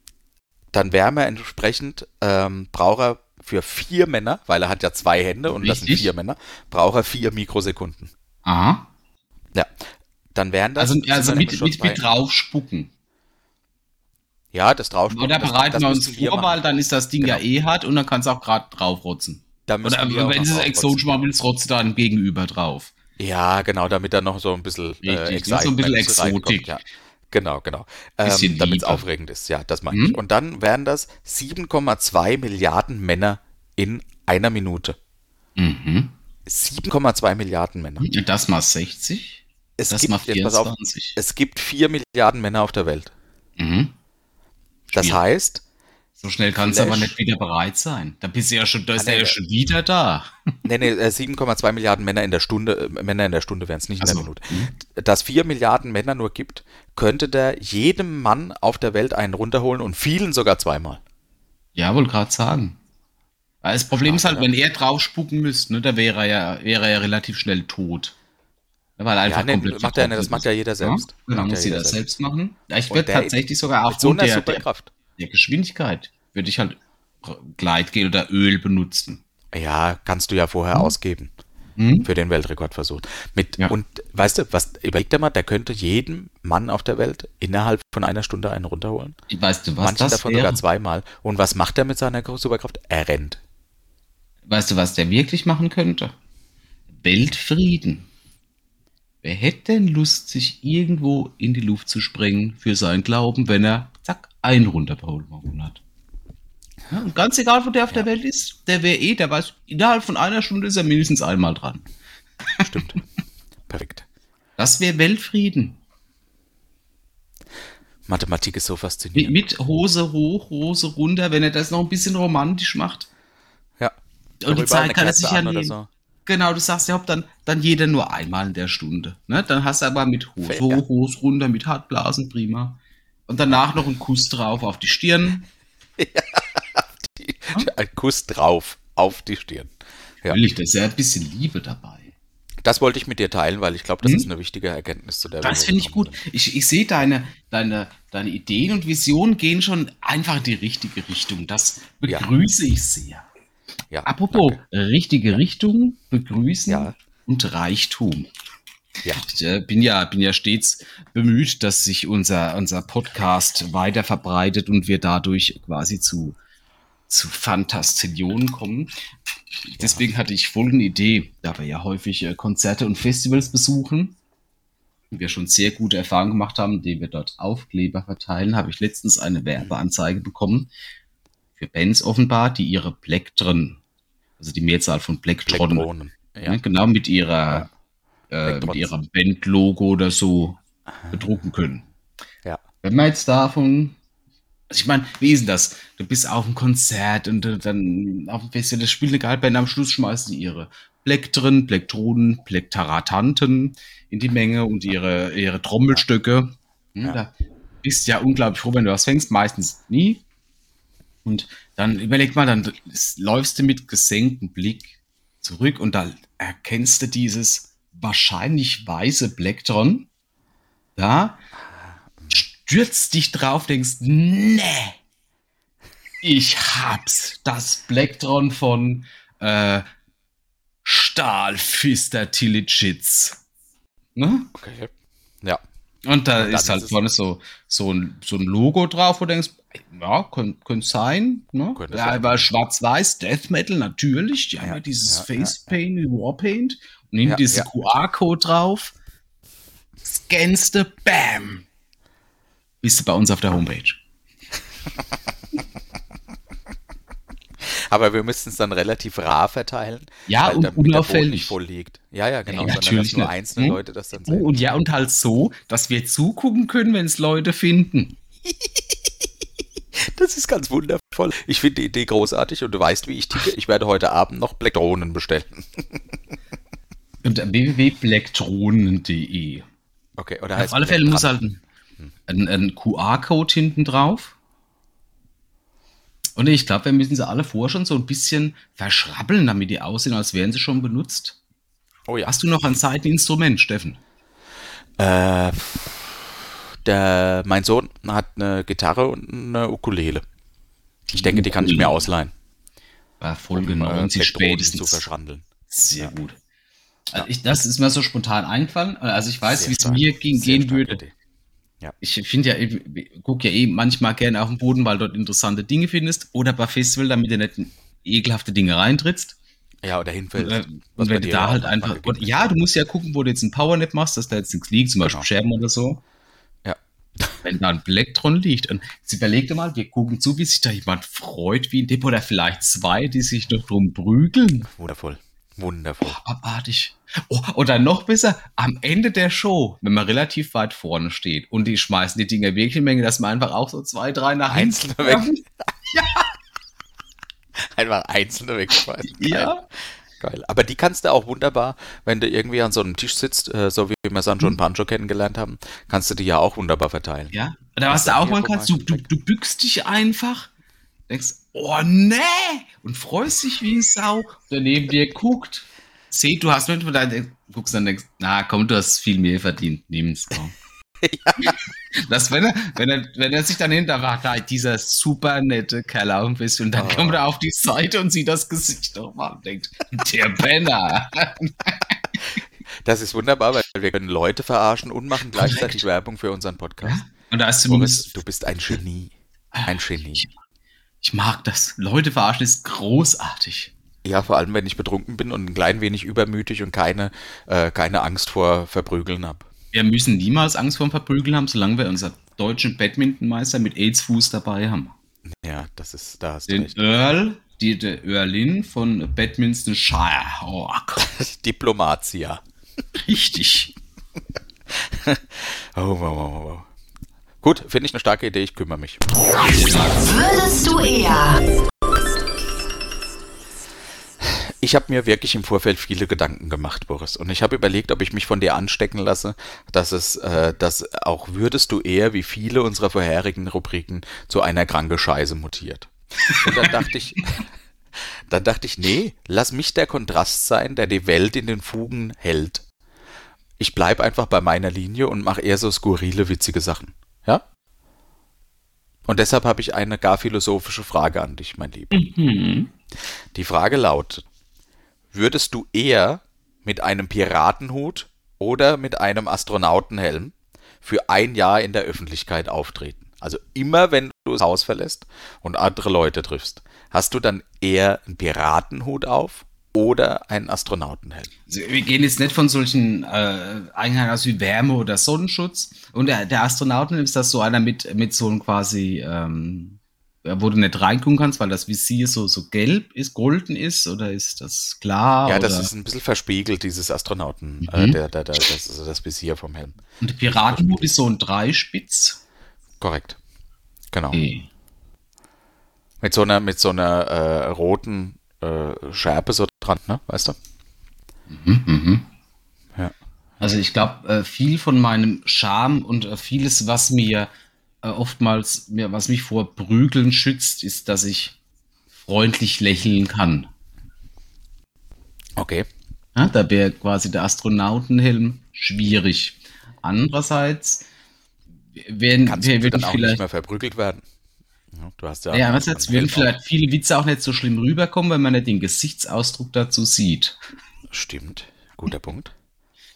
dann wäre er entsprechend, ähm, braucht er für vier Männer, weil er hat ja zwei Hände und das sind Richtig. vier Männer, braucht er vier Mikrosekunden. Aha. Ja. Dann wären das. Also, also mit, mit, mit draufspucken. Ja, das drauf. Oder das- bereiten das wir uns vor, weil dann ist das Ding ja Genau. eh hart und dann kannst du auch gerade draufrotzen. Oder wenn es exotisch machen willst, rotzt dann gegenüber drauf. Ja, genau, damit da noch so ein bisschen, äh, Richtig, so ein bisschen Exotik. Ja. Genau, genau. Ähm, damit es aufregend ist, ja, das meine Mhm. ich. Und dann wären das 7,2 Milliarden Männer in einer Minute. Mhm. 7,2 Milliarden Männer. Und das mal 60. Es das gibt, mal jetzt pass auf, 24. es gibt 4 Milliarden Männer auf der Welt. Mhm. Das heißt, So schnell kannst du aber nicht wieder bereit sein. Da bist du ja schon, da ist Ah, er nee, ja schon wieder da. nee, nee, äh, 7,2 Milliarden Männer in der Stunde, äh, Männer in der Stunde wären es nicht in der Also, Minute. Dass 4 Milliarden Männer nur gibt, könnte der jedem Mann auf der Welt einen runterholen und vielen sogar zweimal. Ja, wollte gerade sagen. Das Problem ist halt, wenn er drauf spucken müsste, ne, da wäre er ja, wäre er ja relativ schnell tot. Ja, Weil er einfach Ja, nee, komplett macht er nicht, das macht ja ist. jeder selbst. Ja, genau, ja muss jeder jeder selbst. machen. Ja, ich würde der- tatsächlich sogar Mit so einer der, der, Superkraft. Der Geschwindigkeit, würde ich halt Gleitgel oder Öl benutzen. Ja, kannst du ja vorher ausgeben Hm? für den Weltrekordversuch. Mit, Ja. Und weißt du, was, überleg dir mal, der könnte jedem Mann auf der Welt innerhalb von einer Stunde einen runterholen. Weißt du, was Manche davon wäre? sogar zweimal. Und was macht er mit seiner Superkraft? Er rennt. Weißt du, was der wirklich machen könnte? Weltfrieden. Wer hätte denn Lust, sich irgendwo in die Luft zu sprengen für seinen Glauben, wenn er, zack, einen runtergeholt hat? Ja, und ganz egal, wo der auf der Welt ist, der wäre eh, der weiß, innerhalb von einer Stunde ist er mindestens einmal dran. Stimmt. Perfekt. Das wäre Weltfrieden. Mathematik ist so faszinierend. mit Hose hoch, Hose runter, wenn er das noch ein bisschen romantisch macht. ja. Und die Zeit kann er sich ja nehmen. so. Genau, du sagst ja, ob dann, dann jeder nur einmal in der Stunde. Ne? Dann hast du aber mit Hose Fair. hoch, Hose runter, mit Hartblasen, prima. Und danach noch einen Kuss drauf auf die Stirn. Ein Kuss drauf auf die Stirn. Ja. Natürlich, da ist ja ein bisschen Liebe dabei. Das wollte ich mit dir teilen, weil ich glaube, das Hm? ist eine wichtige Erkenntnis, zu der Das finde ich gut. Ich, ich sehe deine, deine, deine Ideen und Visionen gehen schon einfach in die richtige Richtung. Das Ja. begrüße ich sehr. Ja, Apropos, danke. richtige Richtung, begrüßen Ja. und Reichtum. Ja. Ich äh, bin ja, bin ja stets bemüht, dass sich unser, unser Podcast weiter verbreitet und wir dadurch quasi zu, zu Fantastillionen kommen. Deswegen hatte ich folgende Idee, da wir ja häufig äh, Konzerte und Festivals besuchen, und wir schon sehr gute Erfahrungen gemacht haben, indem wir dort Aufkleber verteilen, habe ich letztens eine Werbeanzeige bekommen für Bands offenbar, die ihre Plektren, also die Mehrzahl von Plektron, Plektronen. Ja. ne, genau mit ihrer äh, mit ihrer Bandlogo oder so bedrucken können. Ja. Wenn man jetzt davon, also ich meine, wie ist denn das? Du bist auf einem Konzert und äh, dann auf dem Festival, das spielt eine Geilband, am Schluss schmeißen die ihre Plektren, Plektronen, Plektaratanten in die Menge und ihre, ihre Trommelstöcke. Hm, Ja. Da bist ja unglaublich froh, wenn du was fängst, meistens nie. Und dann überleg mal, dann läufst du mit gesenktem Blick zurück und da erkennst du dieses wahrscheinlich weiße Plektron. Da stürzt dich drauf, denkst, nee, ich hab's. Das Plektron von äh, Stahlfister Tillichitz. Ne? Okay. Ja. Und da Und ist halt vorne so, so, ein, so ein Logo drauf, wo du denkst, ja, könnte könnt sein. Ne? Könnte ja, aber schwarz-weiß, Death Metal natürlich. Die haben Ja, ja dieses ja, Face Paint wie Warpaint. Nimm Ja, diesen ja. QR-Code drauf. Scannst du, bam. Bist du bei uns auf der Homepage. Aber wir müssten es dann relativ rar verteilen. Ja, weil und damit der unauffällig. nicht voll liegt. Ja, ja, genau. Ja, natürlich nur nicht. einzelne Hm? Leute das dann Oh, sehen. und ja, und halt so, dass wir zugucken können, wenn es Leute finden. Das ist ganz wundervoll. Ich finde die Idee großartig und du weißt, wie ich ticke. Ich werde heute Abend noch Black Drohnen bestellen. Unter www.blackdrohnen.de. Okay, oder Auf alle Fälle muss halt ein, ein, ein QR-Code hinten drauf. Und ich glaube, wir müssen sie alle vorher schon so ein bisschen verschrabbeln, damit die aussehen, als wären sie schon benutzt. Oh ja. Hast du noch ein Seiteninstrument, Steffen? Äh, der, mein Sohn hat eine Gitarre und eine Ukulele. Ich denke, die kann ich mir ausleihen. War Folge um, äh, 90 Black Drohnen spätestens. zu verschrandeln. Sehr gut. Also ich, das ist mir so spontan eingefallen. Also ich weiß, wie es mir ging, gehen würde. Idee. Ich finde ja, ich gucke ja eh manchmal gerne auf den Boden, weil dort interessante Dinge findest. Oder bei Festival, damit du nicht ekelhafte Dinge reintrittst. Ja, oder hinfällt. Äh, und wenn du da ja halt einfach. Und, ja, du musst ja gucken, wo du jetzt einen Powernap machst, dass da jetzt nichts liegt, zum Beispiel Genau. Scherben oder so. Ja. Wenn da ein Plektron liegt. Und jetzt überleg dir mal, wir gucken zu, wie sich da jemand freut, wie ein Depp oder vielleicht zwei, die sich noch drum prügeln. Wundervoll. Wundervoll. Abartig. Oh, oder noch besser, am Ende der Show, wenn man relativ weit vorne steht und die schmeißen die Dinger wirklich in Menge, dass man einfach auch so zwei, drei nach Einzelne weg. werfen. Einfach einzelne wegschmeißen. Geil. Ja. Geil. Aber die kannst du auch wunderbar, wenn du irgendwie an so einem Tisch sitzt, äh, so wie wir Sancho und Pancho kennengelernt haben, kannst du die ja auch wunderbar verteilen. Ja. Oder was Was du auch so kannst, du, du, du bückst dich einfach, denkst, oh nee, und freust dich wie ein Sau, der neben dir guckt. Seh, du hast mit, dann guckst dann denkst, na komm, du hast viel mehr verdient, nimm's. Komm. Das, wenn er, wenn er, wenn er sich dann hinter war, da dieser super nette Kerl auf dem Fest und dann Oh. kommt er auf die Seite und sieht das Gesicht nochmal und denkt, der Penner. Das ist wunderbar, weil wir können Leute verarschen und machen gleichzeitig Werbung für unseren Podcast. Und da ist Boris, du bist ein Genie. Ein Genie. Ich mag das. Leute verarschen ist großartig. Ja, vor allem, wenn ich betrunken bin und ein klein wenig übermütig und keine, äh, keine Angst vor Verprügeln habe. Wir müssen niemals Angst vor Verprügeln haben, solange wir unseren deutschen Badmintonmeister mit AIDS-Fuß dabei haben. Ja, das ist, da hast Den recht. Earl, die, der Earlin von Badmintonshire. Oh Diplomatia. richtig. Oh, wow, wow, wow, wow. Gut, finde ich eine starke Idee, ich kümmere mich. Würdest du eher Ich habe mir wirklich im Vorfeld viele Gedanken gemacht, Boris. Und ich habe überlegt, ob ich mich von dir anstecken lasse, dass es, äh, dass auch würdest du eher wie viele unserer vorherigen Rubriken zu einer kranke Scheiße mutiert. Und dann dachte ich, dann dachte ich, nee, lass mich der Kontrast sein, der die Welt in den Fugen hält. Ich bleib einfach bei meiner Linie und mache eher so skurrile, witzige Sachen. Ja? Und deshalb habe ich eine gar philosophische Frage an dich, mein Lieber. Die Frage lautet, würdest du eher mit einem Piratenhut oder mit einem Astronautenhelm für ein Jahr in der Öffentlichkeit auftreten? Also immer, wenn du das Haus verlässt und andere Leute triffst, hast du dann eher einen Piratenhut auf oder einen Astronautenhelm? Also wir gehen jetzt nicht von solchen äh, Einheiten aus wie Wärme oder Sonnenschutz. Und der, der Astronauten ist das so einer mit, mit so einem quasi, ähm, wo du nicht reingucken kannst, weil das Visier so, so gelb ist, golden ist, oder ist das klar? Ja, oder? das ist ein bisschen verspiegelt, dieses Astronauten, äh, Mhm. der, der, der, das, das Visier vom Helm. Und der Piratenhut ist so ein Dreispitz. Korrekt. Genau. Okay. Mit so einer, mit so einer äh, roten äh, Schärpe so dran, ne? Weißt du? Mhm, mhm. Ja. Also ich glaube, äh, viel von meinem Charme und äh, vieles, was mir äh, oftmals, mir, was mich vor Prügeln schützt, ist, dass ich freundlich lächeln kann. Okay. Ja, da wäre quasi der Astronautenhelm schwierig. Andererseits werden Kannst wir du dann auch nicht vielleicht, mehr verprügelt werden. Ja, du hast ja. ja, was jetzt, würden vielleicht viele Witze auch nicht so schlimm rüberkommen, wenn man nicht den Gesichtsausdruck dazu sieht. Stimmt. Guter Punkt.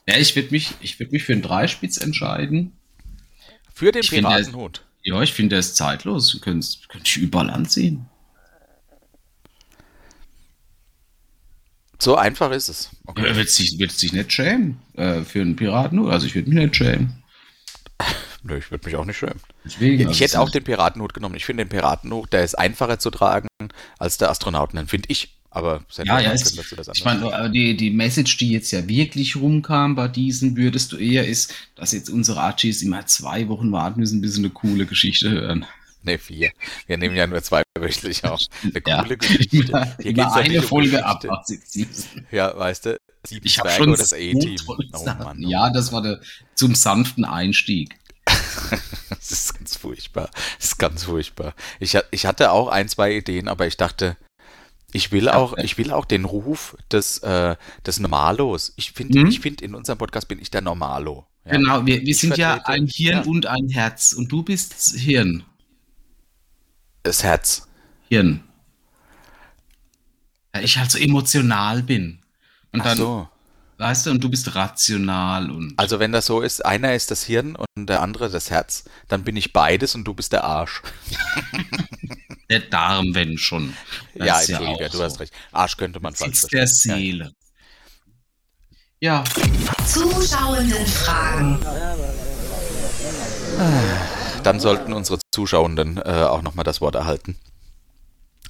Ja, ich würde mich, ich würde mich für einen Dreispitz entscheiden. Für den Ich Piratenhut. Ja, ich finde, der ist zeitlos. Könnte ich überall anziehen. So einfach ist es. Okay. Ja, wird sich, wird sich nicht schämen äh, für einen Piraten. Also ich würde mich nicht schämen. Nö, ich würde mich auch nicht schämen. Deswegen, Ich hätte auch den Piratenhut genommen. Ich finde den Piratenhut, der ist einfacher zu tragen als der Astronauten, finde ich. Aber Ja, ja, ist, dazu das ich meine, die, die Message, die jetzt ja wirklich rumkam bei diesen, würdest du eher ist, dass jetzt unsere Archies immer zwei Wochen warten müssen, bis sie eine coole Geschichte hören. Ne, vier. Wir nehmen ja nur zwei wöchentlich auf. Eine Ja. coole Geschichte. Hier ja eine Folge ab. Geschichte. Ja, weißt du, sieben Ich habe Zwerge schon das tolle Oh oh Ja, das war der zum sanften Einstieg. Das ist ganz furchtbar. Das ist ganz furchtbar. Ich, ich hatte auch ein, zwei Ideen, aber ich dachte, ich will auch, ich will auch den Ruf des, äh, des Normalos. Ich finde, Mhm. ich finde, in unserem Podcast bin ich der Normalo. Ja. Genau, wir, wir Ich sind ja ein Hirn ja. und ein Herz. Und du bist Hirn. Das Herz. Hirn. Ja, ich halt so emotional bin. Und Ach dann, so. Weißt du, und du bist rational und. Also wenn das so ist, einer ist das Hirn und der andere das Herz, dann bin ich beides und du bist der Arsch. Der Darm, wenn schon. Das ja, ist Entschuldige, auch du so. hast recht. Arsch könnte man falsch Sitz der verstehen. Seele. Ja, Zuschauendenfragen. Dann sollten unsere Zuschauenden äh, auch nochmal das Wort erhalten.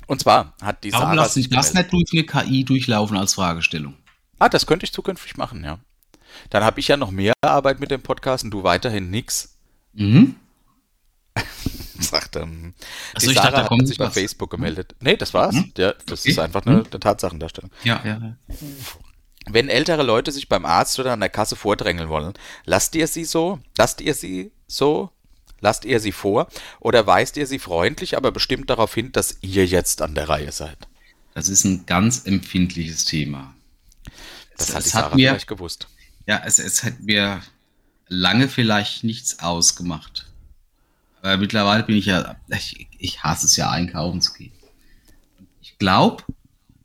Und zwar hat die warum Sarah lass sich ich das nicht durch eine KI durchlaufen als Fragestellung? Ah, das könnte ich zukünftig machen, ja. Dann habe ich ja noch mehr Arbeit mit dem Podcast und du weiterhin nix. Mhm. Sagt, ähm, die ich Sarah dachte, da hat kommt sich bei was. Facebook gemeldet. Nee, das war's. Mhm. Ja, das Okay. ist einfach eine, eine Tatsachendarstellung. Ja, ja. ja. Wenn ältere Leute sich beim Arzt oder an der Kasse vordrängeln wollen, lasst ihr sie so? Lasst ihr sie so? Lasst ihr sie vor? Oder weist ihr sie freundlich, aber bestimmt darauf hin, dass ihr jetzt an der Reihe seid? Das ist ein ganz empfindliches Thema. Das Es- hat die es hat mir- vielleicht gewusst. Ja, es, es hat mir lange vielleicht nichts ausgemacht. Aber mittlerweile bin ich ja, ich, ich hasse es ja, einkaufen zu gehen. Ich glaube,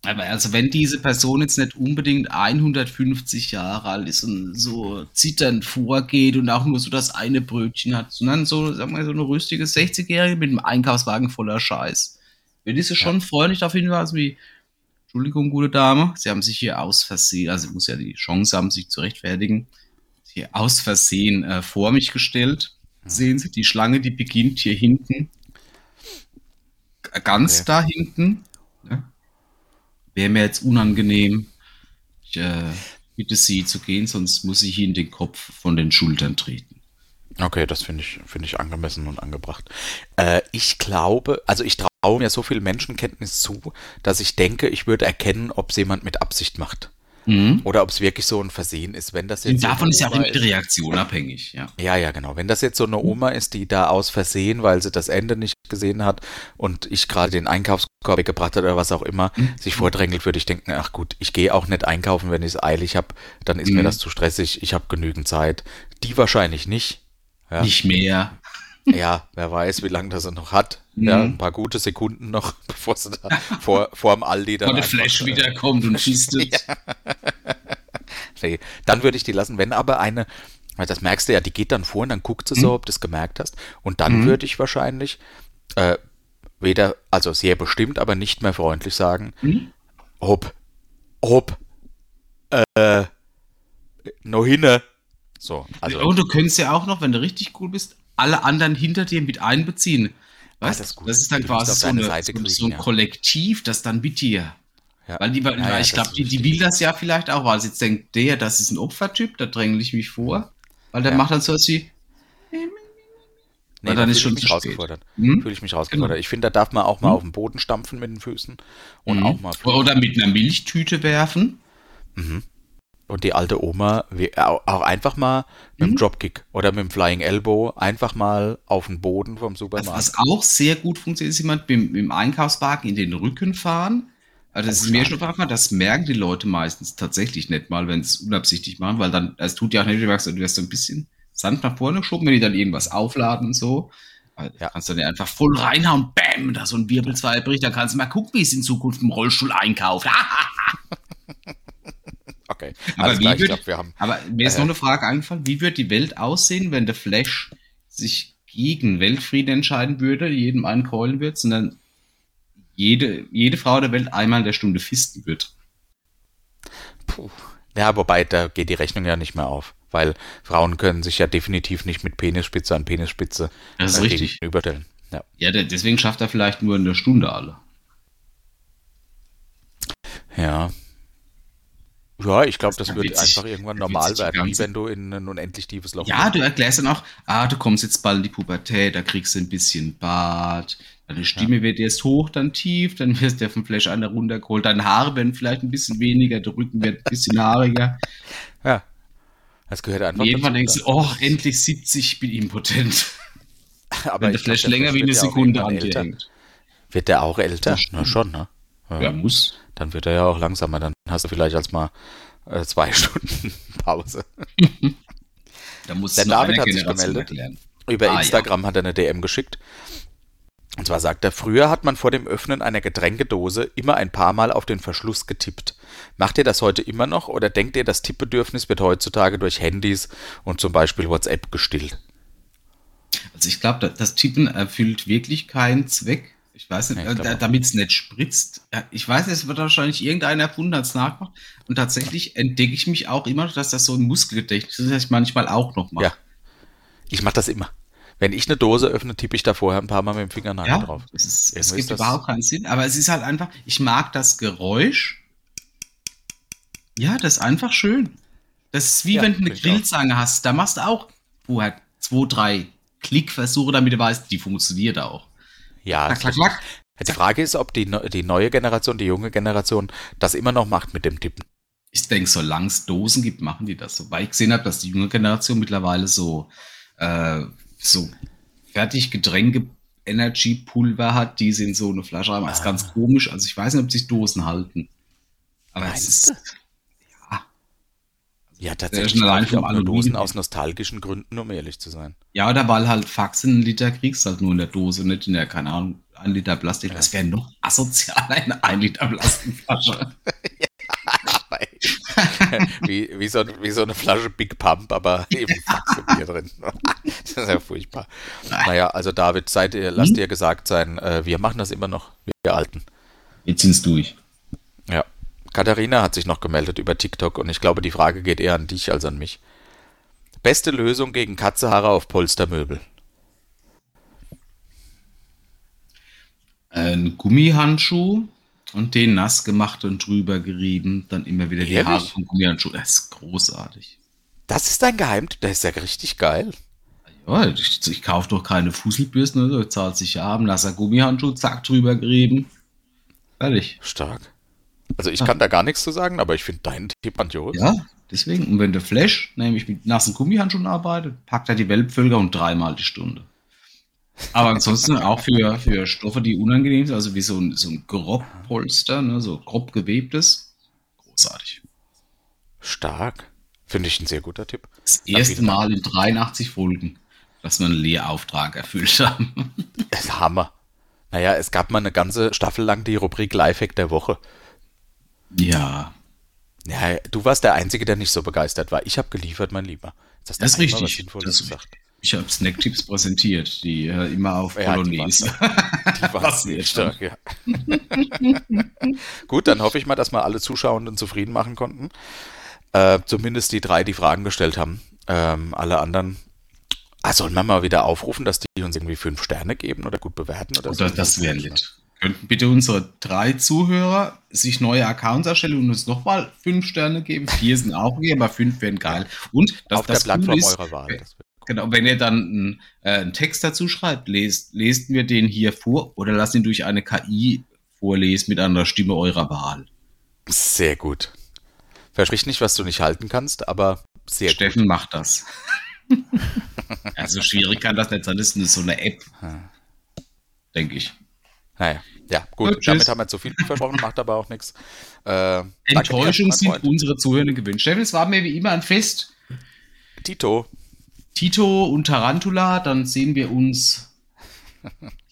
aber also wenn diese Person jetzt nicht unbedingt 150 Jahre alt ist und so zitternd vorgeht und auch nur so das eine Brötchen hat, sondern so, sagen wir, so eine rüstige 60-Jährige mit einem Einkaufswagen voller Scheiß, würde ich sie schon freundlich darauf hinweisen, wie, Entschuldigung, gute Dame, Sie haben sich hier aus Versehen, also ich muss ja die Chance haben, sich zu rechtfertigen, hier aus Versehen äh, vor mich gestellt. Sehen Sie, die Schlange, die beginnt hier hinten. Ganz Okay. da hinten. Ne? Wäre mir jetzt unangenehm. Ich äh, bitte Sie zu gehen, sonst muss ich Ihnen den Kopf von den Schultern treten. Okay, das finde ich, finde ich angemessen und angebracht. Äh, ich glaube, also ich traue mir so viel Menschenkenntnis zu, dass ich denke, ich würde erkennen, ob es jemand mit Absicht macht. Mhm. Oder ob es wirklich so ein Versehen ist. Wenn das jetzt Davon ist ja auch die Reaktion abhängig. Ja. Ja, ja, genau. Wenn das jetzt so eine Oma ist, die da aus Versehen, weil sie das Ende nicht gesehen hat und ich gerade den Einkaufskorb weggebracht hat oder was auch immer, Mhm. sich vordrängelt, würde ich denken, ach gut, ich gehe auch nicht einkaufen, wenn ich es eilig habe, dann ist mir Mhm. das zu stressig, ich habe genügend Zeit. Die wahrscheinlich nicht. Ja. Nicht mehr. Ja, wer weiß, wie lange das er noch hat. Ja, Mhm. ein paar gute Sekunden noch, bevor sie da vor, vor dem Aldi dann Wenn der Flash wiederkommt und fistet. Nee, dann würde ich die lassen. Wenn aber eine, weil das merkst du ja, die geht dann vor und dann guckt sie Mhm. so, ob du es gemerkt hast. Und dann würde ich wahrscheinlich äh, weder, also sehr bestimmt, aber nicht mehr freundlich sagen, Mhm. ob, ob, äh, noch hinne. So, also, und du könntest ja auch noch, wenn du richtig cool bist, alle anderen hinter dir mit einbeziehen. Weißt? Ah, das ist. Das ist dann musst quasi so, eine, so, kriegen, so ein ja. Kollektiv, das dann mit dir. ja. Weil, die, weil Ja, ja, ich glaube, die, die will das ja vielleicht auch, weil sie jetzt denkt, der, das ist ein Opfertyp, da dränge ich mich vor. Weil der Ja. macht dann so was wie, Nee, Weil dann ist schon ich mich rausgefordert. Hm? Fühle ich mich rausgefordert. Genau. Ich finde, da darf man auch mal Hm? auf den Boden stampfen mit den Füßen und Mhm. auch mal oder mit einer Milchtüte werfen. Und die alte Oma au- auch einfach mal mit Mhm. dem Dropkick oder mit dem Flying Elbow einfach mal auf den Boden vom Supermarkt. was auch sehr gut funktioniert, ist jemand mit, mit dem Einkaufswagen in den Rücken fahren. Also das ist mir schon einfach, das merken die Leute meistens tatsächlich nicht mal, wenn sie es unabsichtlich machen, weil dann, es tut ja auch nicht, du merkst, du wirst so ein bisschen Sand nach vorne geschoben, wenn die dann irgendwas aufladen und so. Ja. Kannst du dann einfach voll reinhauen, bam, da so ein Wirbelzweig bricht, dann kannst du mal gucken, wie es in Zukunft im Rollstuhl einkauft. Okay, Aber klar, wird- glaube, wir haben. Aber mir ist Äh. noch eine Frage eingefallen, wie wird die Welt aussehen, wenn der Flash sich gegen Weltfrieden entscheiden würde, jedem einen keulen wird, sondern jede, jede Frau der Welt einmal in der Stunde fisten wird. Puh. Ja, wobei, da geht die Rechnung ja nicht mehr auf. Weil Frauen können sich ja definitiv nicht mit Penisspitze an Penisspitze Das ist äh, richtig. gegenüberstellen. Ja. Ja, deswegen schafft er vielleicht nur in der Stunde alle. ja. Ja, ich glaube, das Das wird sich- einfach irgendwann normal werden, wie wenn du in ein unendlich tiefes Loch Ja, du erklärst dann auch, ah, du kommst jetzt bald in die Pubertät, da kriegst du ein bisschen Bart, deine Stimme wird erst hoch, dann tief, dann wirst du vom Flash einer runtergeholt, deine Haare werden vielleicht ein bisschen weniger, der Rücken wird ein bisschen haariger. Ja. Das gehört einfach irgendwann denkst du, oh, endlich 70, ich bin impotent. aber Wenn der glaub, Flash länger wie eine ja Sekunde an dir hängt. Wird der auch älter? Na schon, ne? Ja. Ja, muss. Dann wird er ja auch langsamer. Dann hast du vielleicht als mal äh, zwei Stunden Pause. Da muss Der David hat sich gemeldet. erklären. Über Ah, Instagram hat er eine DM geschickt. Und zwar sagt er, früher hat man vor dem Öffnen einer Getränkedose immer ein paar Mal auf den Verschluss getippt. Macht ihr das heute immer noch oder denkt ihr, das Tippbedürfnis wird heutzutage durch Handys und zum Beispiel WhatsApp gestillt? Also ich glaube, das Tippen erfüllt wirklich keinen Zweck. Ich weiß nicht, Ja, äh, damit es nicht spritzt. Ja, ich weiß es wird wahrscheinlich irgendeiner erfunden, hat es nachgemacht. Und tatsächlich entdecke ich mich auch immer, dass das so ein Muskelgedächtnis ist, das ich manchmal auch noch mache. Ja. Ich mache das immer. Wenn ich eine Dose öffne, tippe ich da vorher ein paar Mal mit dem Fingernagel Ja, drauf. es, ist, es gibt überhaupt keinen Sinn, aber es ist halt einfach, ich mag das Geräusch. Ja, das ist einfach schön. Das ist wie Ja, wenn du eine. Grillzange hast, da machst du auch vorher zwei, drei Klickversuche, damit du weißt, die funktioniert auch. Ja, Klack, klack, klack. Die Frage ist, ob die, die neue Generation, die junge Generation, das immer noch macht mit dem Tippen. Ich denke, solange es Dosen gibt, machen die das so. Weil ich gesehen habe, dass die junge Generation mittlerweile so, äh, so fertig Getränke Energy Pulver hat, die sie in so eine Flasche haben. Das ist ganz komisch. Also ich weiß nicht, ob sich Dosen halten. Aber es Meinst ist, du? Ja, tatsächlich schon allein vom nur Dosen Aluminium. aus nostalgischen Gründen, um ehrlich zu sein. ja, oder weil halt Faxen einen Liter kriegst, halt nur in der Dose, nicht in der, keine Ahnung, ein Liter Plastik. Das wäre noch asozialer in ein Liter Plastikflasche. wie, wie, so, wie so eine Flasche Big Pump, aber eben Faxebier drin. Das ist ja furchtbar. Naja, also David, seid ihr, lasst dir gesagt sein, äh, wir machen das immer noch, wir Alten. Jetzt sind's durch. Katharina hat sich noch gemeldet über TikTok und ich glaube, die Frage geht eher an dich als an mich. Beste Lösung gegen Katzehaare auf Polstermöbel. Ein Gummihandschuh und den nass gemacht und drüber gerieben, dann immer wieder die Ehrlich? Haare vom Gummihandschuh. Das ist großartig. Das ist dein Geheimtipp, der ist ja richtig geil. Ja, ich, ich kaufe doch keine Fusselbürsten, oder so. zahlt sich ja ab, nasser Gummihandschuh, zack, drüber gerieben. Fertig. Stark. Also ich kann da gar nichts zu sagen, aber ich finde deinen Tipp grandios. Ja, deswegen. Und wenn der Flash nämlich mit nassen Gummihandschuhen arbeitet, packt er die Welpvölker und dreimal die Stunde. Aber ansonsten auch für, für Stoffe, die unangenehm sind, also wie so ein, so ein Grobpolster, ne, so grob gewebtes. Großartig. Stark. Finde ich ein sehr guter Tipp. Das erste. Mal in 83 Folgen, dass wir einen Lehrauftrag erfüllt haben. Das Hammer. Naja, es gab mal eine ganze Staffel lang die Rubrik Lifehack der Woche. Ja, Ja, du warst der Einzige, der nicht so begeistert war. Ich habe geliefert, mein Lieber. Jetzt das ist richtig. Das ist gesagt. richtig. Ich habe Snacktipps präsentiert, die äh, immer auf Ja, die Polonaise. Die waren wird stark, ja. Gut, dann hoffe ich mal, dass wir alle Zuschauenden zufrieden machen konnten. Äh, zumindest die drei, die Fragen gestellt haben. Ähm, alle anderen. Ah, sollen wir mal wieder aufrufen, dass die uns irgendwie fünf Sterne geben oder gut bewerten oder so? Das, das wäre nett. Könnten bitte unsere drei Zuhörer sich neue Accounts erstellen und uns nochmal fünf Sterne geben? Vier sind auch okay, aber fünf wären geil. Und das, Auf der das Coole Plattform ist, eurer Wahl. Genau, wenn ihr dann einen, äh, einen Text dazu schreibt, lest, lesen wir den hier vor oder lasst ihn durch eine KI vorlesen mit einer Stimme eurer Wahl. Sehr gut. Versprich nicht, was du nicht halten kannst, aber sehr Steffen macht das. also schwierig kann das nicht sein, das ist so eine App. Denke ich. Naja, ja, gut. Gut, damit haben wir zu viel versprochen, macht aber auch nichts. Äh, Enttäuschung sind unsere Zuhörer gewünscht. Steffen, es war mir wie immer ein Fest. Tito. Tito und Tarantula, dann sehen wir uns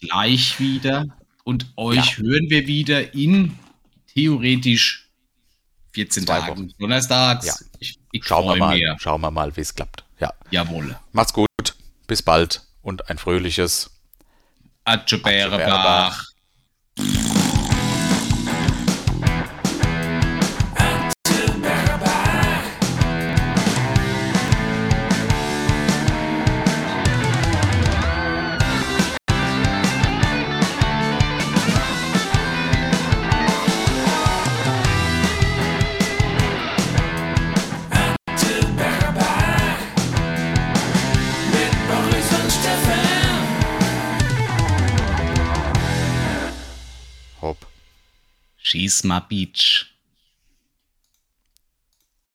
gleich wieder und euch hören wir wieder in theoretisch 14 Zwei Tagen. Wochen. Donnerstags. Ja. Ich, ich Schauen wir mal, schauen wir mal, wie es klappt. Ja. Jawohl. Macht's gut. Bis bald und ein fröhliches Atje Música Schieß mal Beach.